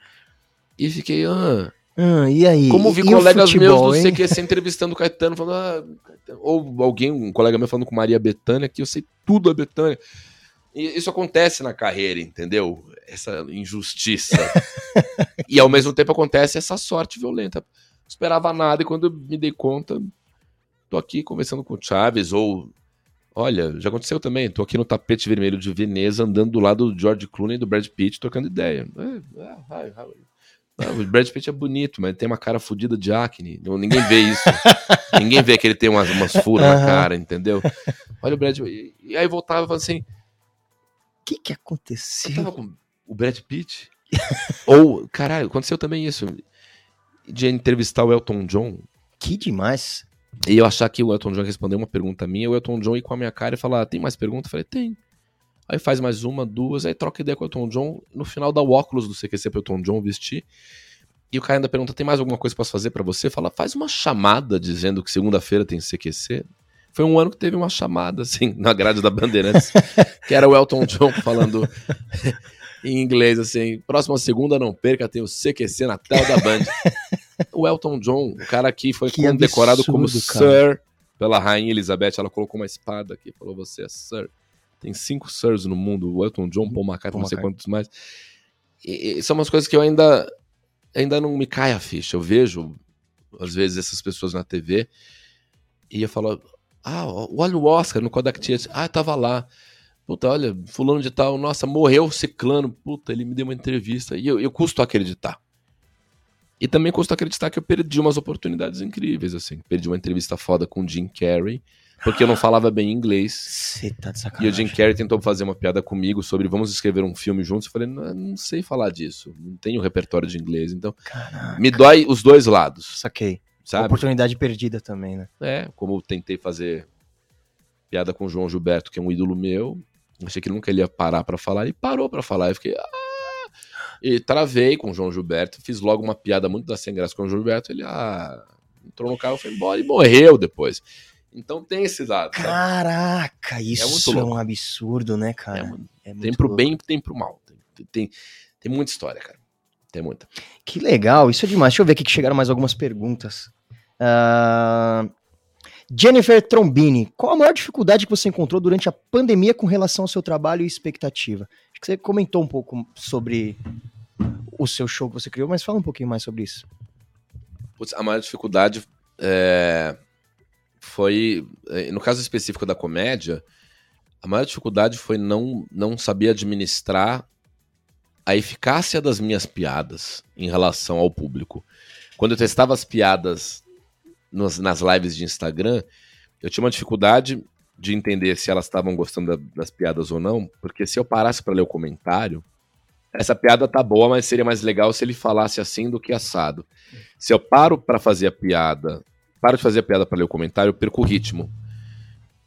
E fiquei. Ah, ah, e aí? Como vi e colegas futebol, meus do CQC entrevistando o Caetano, falando, ah, ou alguém, um colega meu falando com Maria Bethânia, que eu sei tudo a Bethânia. E isso acontece na carreira, entendeu? Essa injustiça. e ao mesmo tempo acontece essa sorte violenta. Não esperava nada e quando eu me dei conta, tô aqui conversando com o Chaves, ou. Olha, já aconteceu também, tô aqui no tapete vermelho de Veneza, andando do lado do George Clooney e do Brad Pitt, trocando ideia. É, é, é, não, o Brad Pitt é bonito, mas tem uma cara fodida de acne. Ninguém vê isso. Ninguém vê que ele tem umas, umas furas uhum. na cara, entendeu? Olha o Brad Pitt. E aí voltava falando assim: O que que aconteceu? Eu tava com o Brad Pitt? Ou, caralho, aconteceu também isso. De entrevistar o Elton John. Que demais. E eu achar que o Elton John respondeu uma pergunta minha, o Elton John ir com a minha cara e falar: ah, Tem mais pergunta? Eu falei: Tem. Aí faz mais uma, duas, aí troca ideia com o Elton John. No final dá o óculos do CQC pro Elton John vestir. E o cara ainda pergunta: tem mais alguma coisa que posso fazer para você? Fala, faz uma chamada dizendo que segunda-feira tem CQC. Foi um ano que teve uma chamada, assim, na grade da Bandeirantes, que era o Elton John falando em inglês, assim: próxima segunda não perca, tem o CQC na tela da Band. o Elton John, o cara aqui foi que decorado como cara. Sir pela Rainha Elizabeth. Ela colocou uma espada aqui, falou: você é Sir. Tem cinco Sirs no mundo, o Elton John, Paul McCartney, não sei quantos mais. E, e são umas coisas que eu ainda, ainda não me cai a ficha. Eu vejo, às vezes, essas pessoas na TV e eu falo, ah, olha o Oscar no Kodak Theatre. Ah, tava lá. Puta, olha, fulano de tal, nossa, morreu ciclano. Puta, ele me deu uma entrevista. E eu, eu custo acreditar. E também custo acreditar que eu perdi umas oportunidades incríveis, assim. Perdi uma entrevista foda com o Jim Carrey porque eu não falava bem inglês. Você tá de sacanagem. E o Jim Carrey tentou fazer uma piada comigo sobre vamos escrever um filme juntos. Eu falei, não, não sei falar disso, não tenho repertório de inglês, então Caraca. me dói os dois lados. Saquei. Sabe? Oportunidade perdida também, né? É, como eu tentei fazer piada com o João Gilberto, que é um ídolo meu, achei que nunca ele ia parar para falar, e parou para falar, eu fiquei... Ah! E travei com o João Gilberto, fiz logo uma piada muito da sem graça com o João Gilberto, ele ah, entrou no carro, foi embora e morreu depois. Então tem esse lado. Caraca, isso é, é um absurdo, né, cara? É, é tem pro louco. bem e tem pro mal. Tem, tem, tem, muita história, cara. Tem muita. Que legal, isso é demais. Deixa eu ver aqui que chegaram mais algumas perguntas. Uh... Jennifer Trombini, qual a maior dificuldade que você encontrou durante a pandemia com relação ao seu trabalho e expectativa? Acho que você comentou um pouco sobre o seu show que você criou, mas fala um pouquinho mais sobre isso. Putz, a maior dificuldade é foi, eh, no caso específico da comédia, a maior dificuldade foi não, não saber administrar a eficácia das minhas piadas em relação ao público. Quando eu testava as piadas nos, nas lives de Instagram, eu tinha uma dificuldade de entender se elas estavam gostando da, das piadas ou não, porque se eu parasse para ler o comentário, essa piada tá boa, mas seria mais legal se ele falasse assim do que assado. Se eu paro para fazer a piada paro de fazer a piada para ler o comentário, eu perco o ritmo.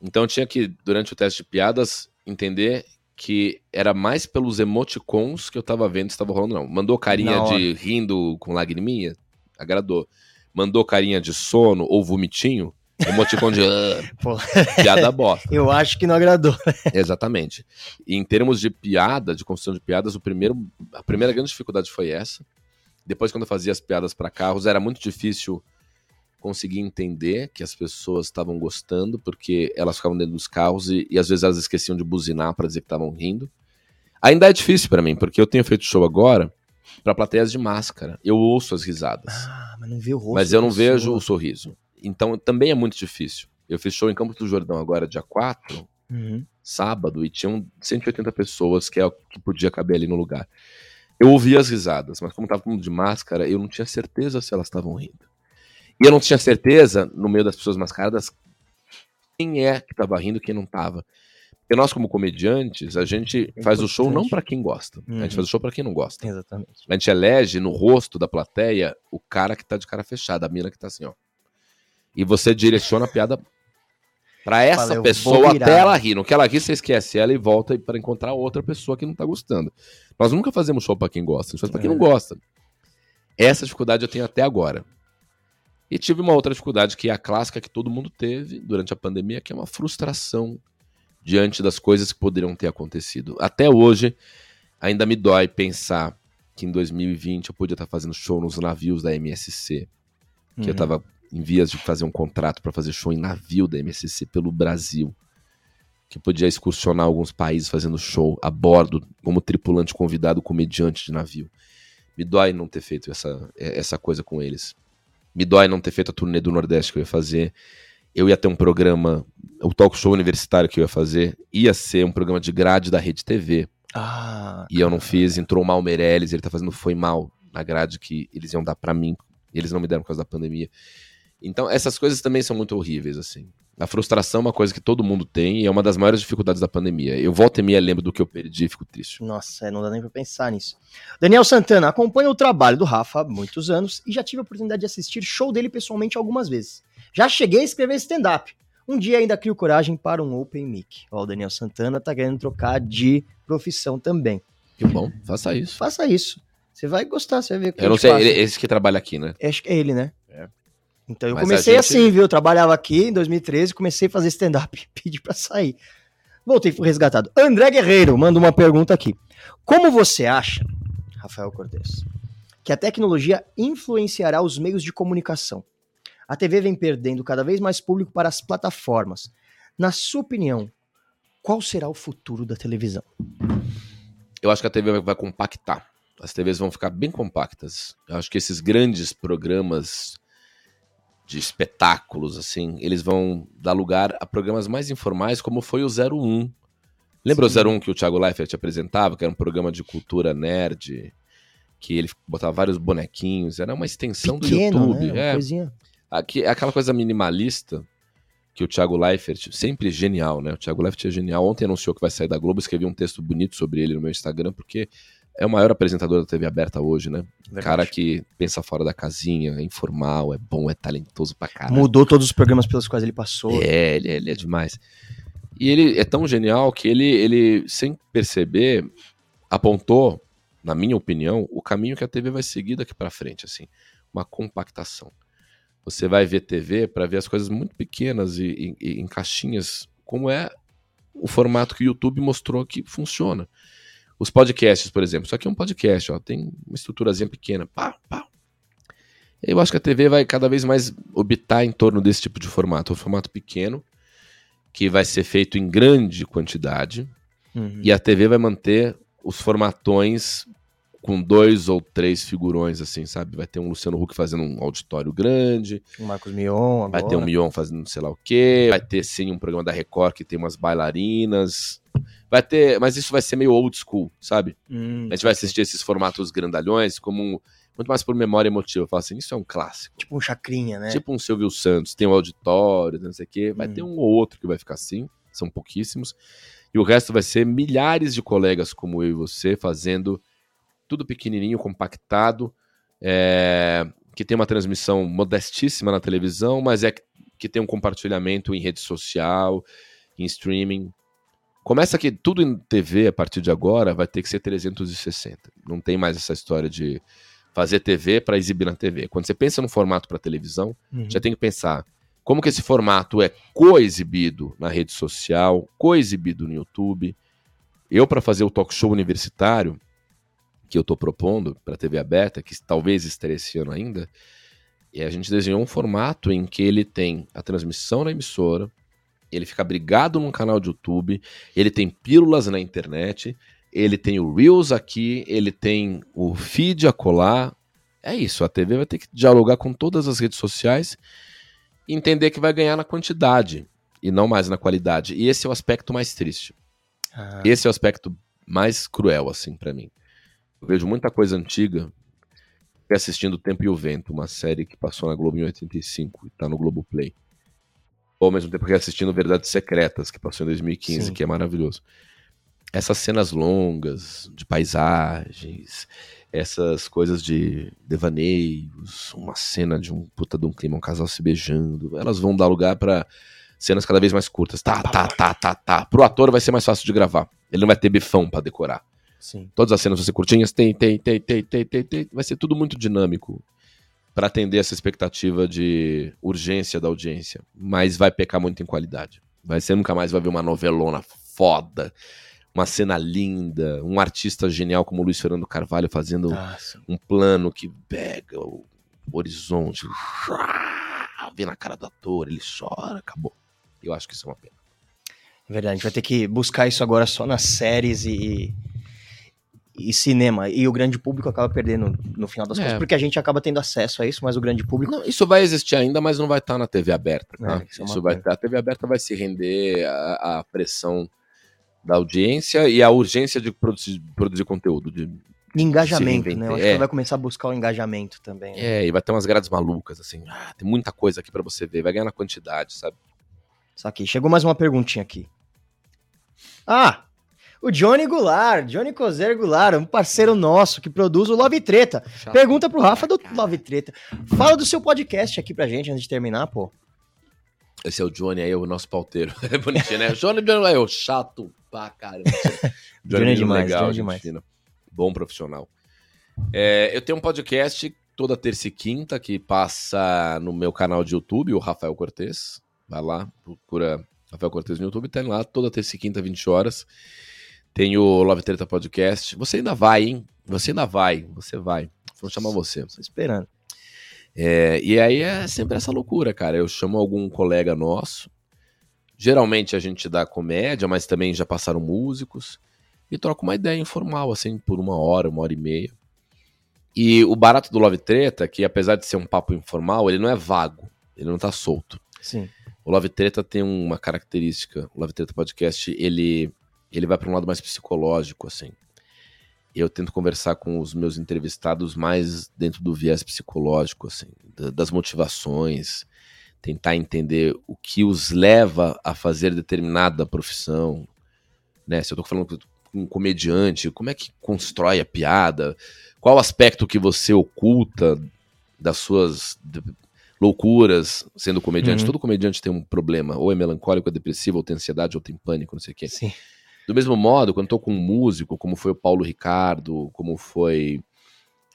Então eu tinha que, durante o teste de piadas, entender que era mais pelos emoticons que eu tava vendo se estava rolando, não. Mandou carinha de rindo com lagriminha? Agradou. Mandou carinha de sono ou vomitinho? Emoticon de uh, piada bosta. Eu acho que não agradou. Exatamente. E em termos de piada, de construção de piadas, o primeiro, a primeira grande dificuldade foi essa. Depois, quando eu fazia as piadas para carros, era muito difícil conseguir entender que as pessoas estavam gostando, porque elas ficavam dentro dos carros e, e às vezes elas esqueciam de buzinar para dizer que estavam rindo. Ainda é difícil para mim, porque eu tenho feito show agora para plateias de máscara. Eu ouço as risadas. Ah, mas não vê o rosto. Mas eu não vejo o sorriso. Então também é muito difícil. Eu fiz show em Campos do Jordão agora, dia 4, uhum. sábado, e tinham 180 pessoas, que é o que podia caber ali no lugar. Eu ouvi as risadas, mas como tava todo mundo de máscara, eu não tinha certeza se elas estavam rindo. E eu não tinha certeza, no meio das pessoas mascaradas, quem é que tava rindo e quem não tava. Porque nós, como comediantes, a gente é faz o show não para quem gosta. Uhum. A gente uhum. faz o show para quem não gosta. Exatamente. A gente elege no rosto da plateia o cara que tá de cara fechada, a mina que tá assim, ó. E você direciona a piada para essa pessoa até ela rir. No que ela rir, você esquece ela e volta para encontrar outra pessoa que não tá gostando. Nós nunca fazemos show para quem gosta, a gente faz pra quem é. não gosta. Essa dificuldade eu tenho até agora. E tive uma outra dificuldade que é a clássica que todo mundo teve durante a pandemia, que é uma frustração diante das coisas que poderiam ter acontecido. Até hoje, ainda me dói pensar que em 2020 eu podia estar fazendo show nos navios da MSC, que uhum. eu estava em vias de fazer um contrato para fazer show em navio da MSC pelo Brasil, que podia excursionar alguns países fazendo show a bordo, como tripulante convidado, comediante de navio. Me dói não ter feito essa, essa coisa com eles. Me dói não ter feito a turnê do Nordeste que eu ia fazer. Eu ia ter um programa, o talk show universitário que eu ia fazer, ia ser um programa de grade da Rede TV. Ah, e eu não fiz, entrou o Mal Meirelles, ele tá fazendo Foi Mal na grade que eles iam dar para mim, e eles não me deram por causa da pandemia. Então, essas coisas também são muito horríveis, assim. A frustração é uma coisa que todo mundo tem e é uma das maiores dificuldades da pandemia. Eu volto e meia lembro do que eu perdi e fico triste. Nossa, é, não dá nem pra pensar nisso. Daniel Santana, acompanha o trabalho do Rafa há muitos anos e já tive a oportunidade de assistir show dele pessoalmente algumas vezes. Já cheguei a escrever stand-up. Um dia ainda crio coragem para um open mic. Ó, o Daniel Santana tá querendo trocar de profissão também. Que bom, faça isso. Faça isso. Você vai gostar, você vai ver. Eu não sei, ele, esse que trabalha aqui, né? Acho que é ele, né? Então eu Mas comecei gente... assim, viu? Eu trabalhava aqui em 2013, comecei a fazer stand-up e pedi pra sair. Voltei, fui resgatado. André Guerreiro manda uma pergunta aqui. Como você acha, Rafael Cortes, que a tecnologia influenciará os meios de comunicação? A TV vem perdendo cada vez mais público para as plataformas. Na sua opinião, qual será o futuro da televisão? Eu acho que a TV vai compactar. As TVs vão ficar bem compactas. Eu acho que esses grandes programas de espetáculos, assim, eles vão dar lugar a programas mais informais, como foi o 01. Lembra Sim. o 01 que o Thiago Leifert apresentava, que era um programa de cultura nerd, que ele botava vários bonequinhos, era uma extensão Pequeno, do YouTube. Né? É, coisinha. Aqui, aquela coisa minimalista que o Thiago Leifert, sempre genial, né? O Thiago Leifert é genial. Ontem anunciou que vai sair da Globo, escrevi um texto bonito sobre ele no meu Instagram, porque é o maior apresentador da TV aberta hoje, né? Verdade. Cara que pensa fora da casinha, é informal, é bom, é talentoso pra caralho. Mudou todos os programas pelos quais ele passou. É, ele, ele é demais. E ele é tão genial que ele, ele, sem perceber, apontou, na minha opinião, o caminho que a TV vai seguir daqui para frente, assim, uma compactação. Você vai ver TV para ver as coisas muito pequenas e, e, e em caixinhas, como é o formato que o YouTube mostrou que funciona. Os podcasts, por exemplo. Isso aqui é um podcast, ó, tem uma estruturazinha pequena. Pá, pá. Eu acho que a TV vai cada vez mais orbitar em torno desse tipo de formato. Um formato pequeno, que vai ser feito em grande quantidade. Uhum. E a TV vai manter os formatões com dois ou três figurões, assim, sabe? Vai ter um Luciano Huck fazendo um auditório grande. O Marcos Mion agora. Vai ter um Mion fazendo sei lá o quê. Vai ter, sim, um programa da Record que tem umas bailarinas. Vai ter, mas isso vai ser meio old school, sabe? Hum, a gente vai assistir esses formatos grandalhões como um, muito mais por memória emotiva. Eu falo assim, isso é um clássico. Tipo um chacrinha, né? Tipo um Silvio Santos, tem um auditório, não sei o quê. Vai hum. ter um ou outro que vai ficar assim, são pouquíssimos. E o resto vai ser milhares de colegas como eu e você fazendo tudo pequenininho, compactado, é, que tem uma transmissão modestíssima na televisão, mas é que tem um compartilhamento em rede social, em streaming. Começa que tudo em TV a partir de agora vai ter que ser 360. Não tem mais essa história de fazer TV para exibir na TV. Quando você pensa no formato para televisão, uhum. já tem que pensar como que esse formato é coexibido na rede social, coexibido no YouTube. Eu, para fazer o talk show universitário, que eu estou propondo para a TV aberta, que talvez esteja esse ano ainda, e a gente desenhou um formato em que ele tem a transmissão na emissora, ele fica abrigado num canal de YouTube, ele tem pílulas na internet, ele tem o Reels aqui, ele tem o feed a colar. É isso, a TV vai ter que dialogar com todas as redes sociais e entender que vai ganhar na quantidade e não mais na qualidade. E esse é o aspecto mais triste. Ah. Esse é o aspecto mais cruel, assim, para mim. Eu vejo muita coisa antiga assistindo O Tempo e o Vento, uma série que passou na Globo em 85 e tá no Globo Play. Ou ao mesmo tempo que assistindo Verdades Secretas, que passou em 2015, Sim. que é maravilhoso. Essas cenas longas, de paisagens, essas coisas de devaneios, uma cena de um puta de um clima, um casal se beijando, elas vão dar lugar para cenas cada vez mais curtas. Tá, tá, tá, tá, tá. Pro ator vai ser mais fácil de gravar. Ele não vai ter bifão para decorar. Sim. Todas as cenas vão ser curtinhas, tem, tem, tem, tem, tem, tem, tem. Vai ser tudo muito dinâmico para atender essa expectativa de urgência da audiência, mas vai pecar muito em qualidade. Vai ser nunca mais vai ver uma novelona foda, uma cena linda, um artista genial como o Luiz Fernando Carvalho fazendo ah, um plano que pega o horizonte, vê na cara do ator, ele chora, acabou. Eu acho que isso é uma pena. É verdade, a gente vai ter que buscar isso agora só nas séries e e cinema. E o grande público acaba perdendo no final das é. contas, porque a gente acaba tendo acesso a isso, mas o grande público. Não, isso vai existir ainda, mas não vai estar na TV aberta. Tá? É, isso, é isso vai A TV aberta vai se render à, pressão da audiência e à urgência de produzir, produzir conteúdo. De, engajamento, né? Eu acho é. que vai começar a buscar o engajamento também. Né? É, e vai ter umas grades malucas, assim. Ah, tem muita coisa aqui para você ver. Vai ganhar na quantidade, sabe? Saquei. Chegou mais uma perguntinha aqui. Ah, o Johnny Goulart, Johnny Cozer Goulart, um parceiro nosso que produz o Love Treta. Chato. Pergunta pro Rafa do Love Treta. Fala do seu podcast aqui pra gente antes de terminar, pô. Esse é o Johnny aí, o nosso pauteiro. É bonitinho, né? Johnny, Johnny é o chato pra caramba. Johnny, Johnny é demais, legal, Johnny demais. Fina. Bom profissional. É, eu tenho um podcast toda terça e quinta que passa no meu canal de YouTube, o Rafael Cortez. Vai lá, procura Rafael Cortez no YouTube, tem lá toda terça e quinta, 20 horas. Tem o Love Treta Podcast. Você ainda vai, hein? Você ainda vai. Você vai. Vou chamar você. Estou esperando. É, e aí é sempre essa loucura, cara. Eu chamo algum colega nosso. Geralmente a gente dá comédia, mas também já passaram músicos. E troca uma ideia informal, assim, por uma hora, uma hora e meia. E o barato do Love Treta, é que apesar de ser um papo informal, ele não é vago. Ele não tá solto. Sim. O Love Treta tem uma característica. O Love Treta Podcast, ele ele vai para um lado mais psicológico, assim. Eu tento conversar com os meus entrevistados mais dentro do viés psicológico, assim, das motivações, tentar entender o que os leva a fazer determinada profissão, né? Se eu tô falando com um comediante, como é que constrói a piada? Qual aspecto que você oculta das suas loucuras sendo comediante? Uhum. Todo comediante tem um problema, ou é melancólico, ou é depressivo, ou tem ansiedade, ou tem pânico, não sei o quê. Sim. Do mesmo modo, quando estou com um músico, como foi o Paulo Ricardo, como foi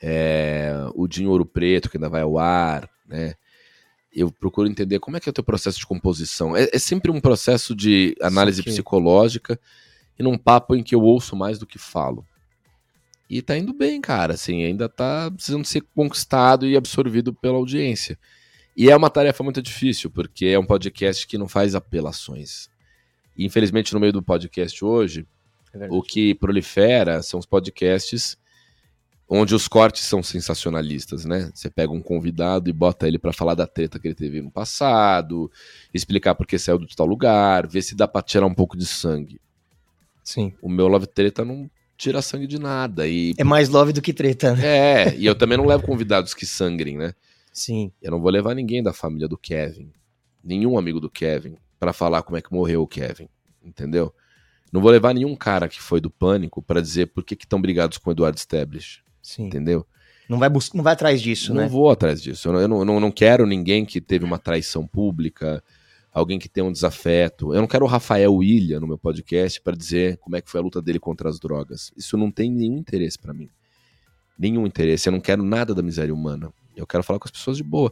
é, o Dinho Ouro Preto, que ainda vai ao ar, né? Eu procuro entender como é que é o teu processo de composição. É, é sempre um processo de análise psicológica e num papo em que eu ouço mais do que falo. E tá indo bem, cara, assim, ainda tá precisando ser conquistado e absorvido pela audiência. E é uma tarefa muito difícil, porque é um podcast que não faz apelações infelizmente, no meio do podcast hoje, é o que prolifera são os podcasts onde os cortes são sensacionalistas, né? Você pega um convidado e bota ele para falar da treta que ele teve no passado, explicar por que saiu do tal lugar, ver se dá pra tirar um pouco de sangue. Sim. O meu Love Treta não tira sangue de nada. E... É mais love do que treta, né? É, e eu também não levo convidados que sangrem, né? Sim. Eu não vou levar ninguém da família do Kevin, nenhum amigo do Kevin, para falar como é que morreu o Kevin, entendeu? Não vou levar nenhum cara que foi do pânico para dizer por que estão brigados com o Eduardo Stablish. Sim. Entendeu? Não vai, não vai atrás disso, não né? Não vou atrás disso. Eu, não, eu não, não quero ninguém que teve uma traição pública, alguém que tem um desafeto. Eu não quero o Rafael William no meu podcast para dizer como é que foi a luta dele contra as drogas. Isso não tem nenhum interesse para mim. Nenhum interesse. Eu não quero nada da miséria humana. Eu quero falar com as pessoas de boa.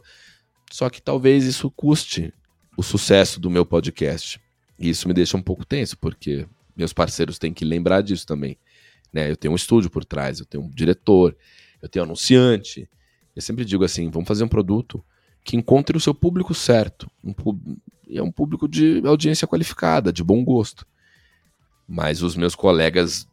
Só que talvez isso custe o sucesso do meu podcast. E isso me deixa um pouco tenso, porque meus parceiros têm que lembrar disso também. Né? Eu tenho um estúdio por trás, eu tenho um diretor, eu tenho um anunciante. Eu sempre digo assim: vamos fazer um produto que encontre o seu público certo. Um, é um público de audiência qualificada, de bom gosto. Mas os meus colegas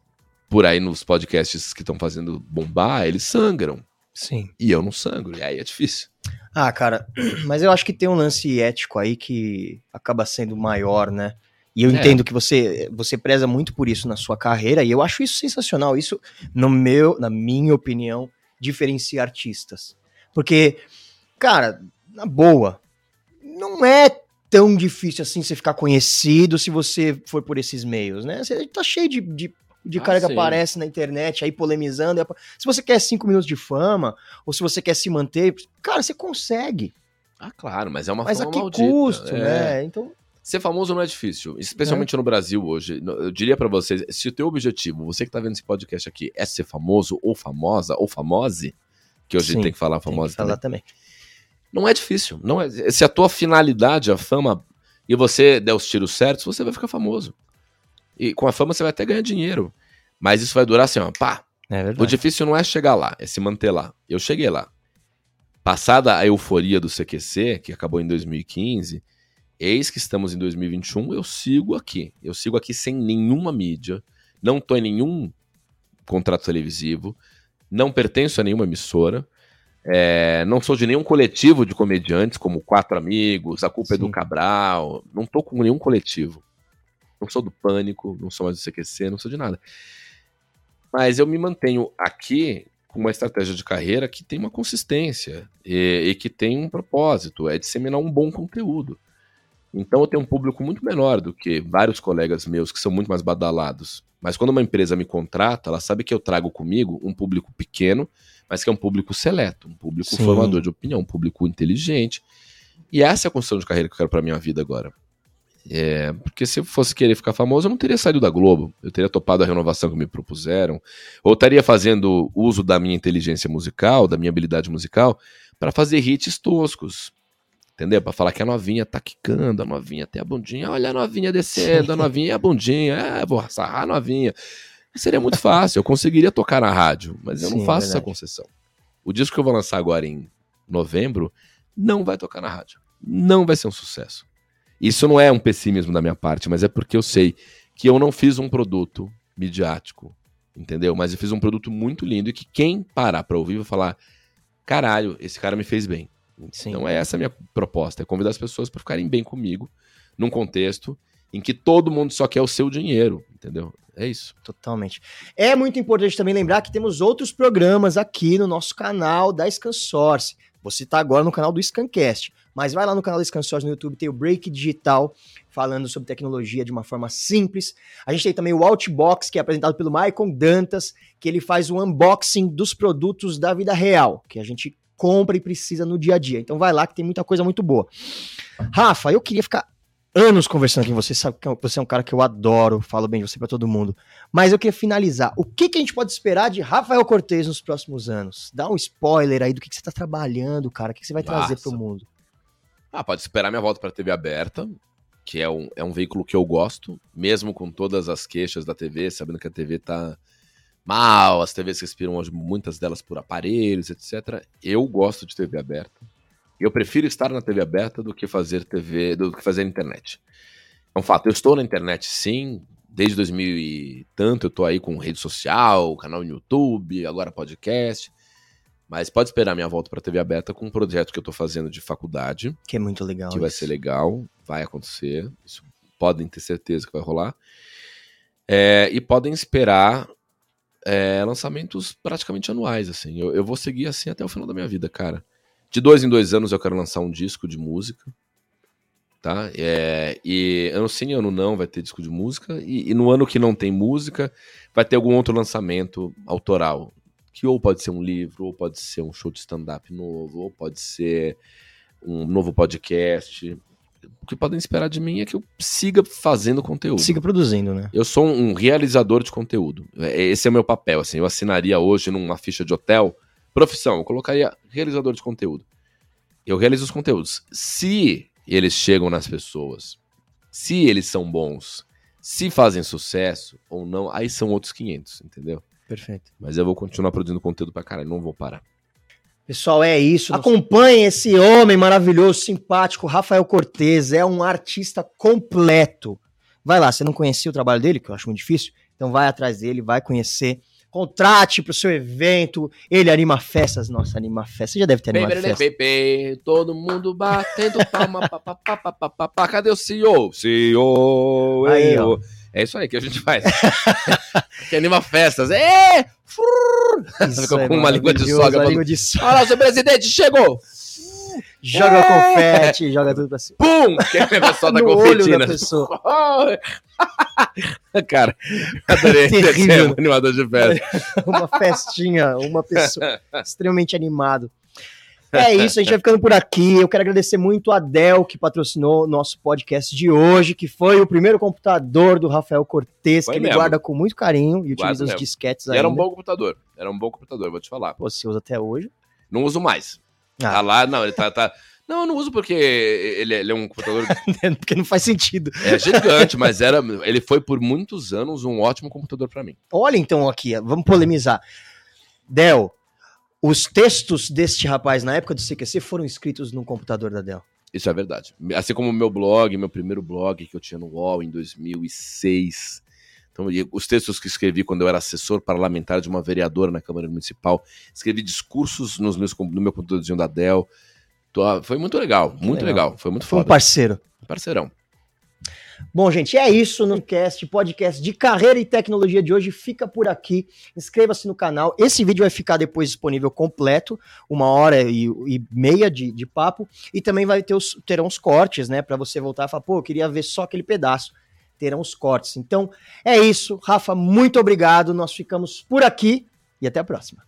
por aí nos podcasts que estão fazendo bombar, eles sangram. Sim. E eu não sangro, e aí é difícil. Ah, cara, mas eu acho que tem um lance ético aí que acaba sendo maior, né? E eu é. entendo que você você preza muito por isso na sua carreira e eu acho isso sensacional. Isso no meu, na minha opinião, diferencia artistas. Porque, cara, na boa, não é tão difícil assim você ficar conhecido se você for por esses meios, né? Você tá cheio de, de, de ah, cara que aparece na internet aí polemizando. Se você quer cinco minutos de fama, ou se você quer se manter, cara, você consegue. Ah, claro, mas é uma mas fama Mas a que maldita. custo, é. né? Então... Ser famoso não é difícil, especialmente é. no Brasil hoje. Eu diria para vocês, se o teu objetivo, você que tá vendo esse podcast aqui, é ser famoso ou famosa ou famose, que hoje Sim, tem que falar famosa tem que falar também. também. Não é difícil. Não é, se a tua finalidade, a fama, e você der os tiros certos, você vai ficar famoso. E com a fama você vai até ganhar dinheiro. Mas isso vai durar assim, ó, pá. É o difícil não é chegar lá, é se manter lá. Eu cheguei lá. Passada a euforia do CQC, que acabou em 2015, eis que estamos em 2021, eu sigo aqui. Eu sigo aqui sem nenhuma mídia, não tô em nenhum contrato televisivo, não pertenço a nenhuma emissora. É, não sou de nenhum coletivo de comediantes, como Quatro Amigos, A Culpa Sim. é do Cabral. Não tô com nenhum coletivo. Não sou do Pânico, não sou mais do CQC, não sou de nada. Mas eu me mantenho aqui com uma estratégia de carreira que tem uma consistência e, e que tem um propósito, é disseminar um bom conteúdo. Então eu tenho um público muito menor do que vários colegas meus que são muito mais badalados. Mas quando uma empresa me contrata, ela sabe que eu trago comigo um público pequeno mas que é um público seleto, um público Sim. formador de opinião, um público inteligente. E essa é a construção de carreira que eu quero para minha vida agora. É, porque se eu fosse querer ficar famoso, eu não teria saído da Globo. Eu teria topado a renovação que me propuseram. Ou estaria fazendo uso da minha inteligência musical, da minha habilidade musical, para fazer hits toscos. Entendeu? Para falar que a novinha tá quicando, a novinha tem a bundinha. Olha a novinha descendo, a novinha é a bundinha. É, vou sarrar a novinha. Seria muito fácil, eu conseguiria tocar na rádio, mas eu Sim, não faço essa concessão. O disco que eu vou lançar agora em novembro não vai tocar na rádio. Não vai ser um sucesso. Isso não é um pessimismo da minha parte, mas é porque eu sei que eu não fiz um produto midiático, entendeu? Mas eu fiz um produto muito lindo e que quem parar pra ouvir vai falar: caralho, esse cara me fez bem. Sim. Então é essa a minha proposta, é convidar as pessoas para ficarem bem comigo, num contexto em que todo mundo só quer o seu dinheiro, entendeu? É isso. Totalmente. É muito importante também lembrar que temos outros programas aqui no nosso canal da ScanSource. Você está agora no canal do Scancast, mas vai lá no canal do ScanSource no YouTube, tem o Break Digital, falando sobre tecnologia de uma forma simples. A gente tem também o Outbox, que é apresentado pelo Maicon Dantas, que ele faz o unboxing dos produtos da vida real, que a gente compra e precisa no dia a dia. Então vai lá que tem muita coisa muito boa. Rafa, eu queria ficar anos conversando com você, sabe que você é um cara que eu adoro, falo bem de você para todo mundo. Mas eu queria finalizar. O que, que a gente pode esperar de Rafael Cortez nos próximos anos? Dá um spoiler aí do que, que você tá trabalhando, cara. O que, que você vai Nossa. trazer pro mundo? Ah, pode esperar minha volta pra TV aberta, que é um, é um veículo que eu gosto, mesmo com todas as queixas da TV, sabendo que a TV tá mal, as TVs respiram hoje, muitas delas por aparelhos, etc. Eu gosto de TV aberta. Eu prefiro estar na TV aberta do que fazer TV, do que fazer internet. É um fato. Eu estou na internet, sim. Desde 2000 e tanto eu estou aí com rede social, canal no YouTube, agora podcast. Mas pode esperar minha volta para TV aberta com um projeto que eu estou fazendo de faculdade. Que é muito legal. Que isso. vai ser legal, vai acontecer. Isso podem ter certeza que vai rolar. É, e podem esperar é, lançamentos praticamente anuais, assim. Eu, eu vou seguir assim até o final da minha vida, cara. De dois em dois anos eu quero lançar um disco de música. Tá? É, e ano sim, ano não vai ter disco de música. E, e, no ano que não tem música, vai ter algum outro lançamento autoral. Que ou pode ser um livro, ou pode ser um show de stand-up novo, ou pode ser um novo podcast. O que podem esperar de mim é que eu siga fazendo conteúdo. Siga produzindo, né? Eu sou um realizador de conteúdo. É, esse é o meu papel. Assim, eu assinaria hoje numa ficha de hotel Profissão, eu colocaria realizador de conteúdo. Eu realizo os conteúdos. Se eles chegam nas pessoas, se eles são bons, se fazem sucesso ou não, aí são outros 500, entendeu? Perfeito. Mas eu vou continuar produzindo conteúdo pra caralho, não vou parar. Pessoal, é isso. Acompanhe esse homem maravilhoso, simpático, Rafael Cortez. É um artista completo. Vai lá, você não conhecia o trabalho dele, que eu acho muito difícil, então vai atrás dele, vai conhecer. Contrate para o seu evento. Ele anima festas. Nossa, anima festas. Você já deve ter animado Bem, bem, festa. bem, bem, todo mundo batendo palma. pá, pá, pá, pá, pá, pá, pá. Cadê o CEO? CEO. Aí, eu. ó. É isso aí que a gente faz. que anima festas. É! Ficou com uma língua de sogra. língua de sogra. Olha lá, o seu presidente chegou! Joga É. confete, joga tudo pra cima. Pum! Que é a pessoa da confetina. Cara, eu adorei ser um animador de festa. Uma festinha, uma pessoa extremamente animado. É isso, a gente vai ficando por aqui. Eu quero agradecer muito a Dell, que patrocinou o nosso podcast de hoje, que foi o primeiro computador do Rafael Cortez, Foi que ele mesmo. guarda com muito carinho e utiliza os disquetes ainda. era um bom computador. Era um bom computador, vou te falar. Pô, você usa até hoje. Não uso mais. Ah. Tá lá, não, ele tá. tá... Não, eu não uso porque ele, ele é um computador Porque não faz sentido. é gigante, mas era, ele foi por muitos anos um ótimo computador pra mim. Olha então aqui, vamos polemizar. Del, os textos deste rapaz na época do CQC foram escritos no computador da Dell. Isso é verdade. Assim como o meu blog, meu primeiro blog que eu tinha no UOL em 2006. Então, os textos que escrevi quando eu era assessor parlamentar de uma vereadora na Câmara Municipal, escrevi discursos nos meus, no meu computadorzinho da Dell. Foi muito legal, muito legal. legal. Foi muito Foi um foda. parceiro. Parceirão. Bom, gente, é isso no cast, podcast de carreira e tecnologia de hoje. Fica por aqui. Inscreva-se no canal. Esse vídeo vai ficar depois disponível completo, uma hora e, e meia de, de papo. E também vai ter os, terão os cortes, né? Pra você voltar e falar, pô, eu queria ver só aquele pedaço. Terão os cortes. Então, é isso. Rafa, muito obrigado. Nós ficamos por aqui e até a próxima.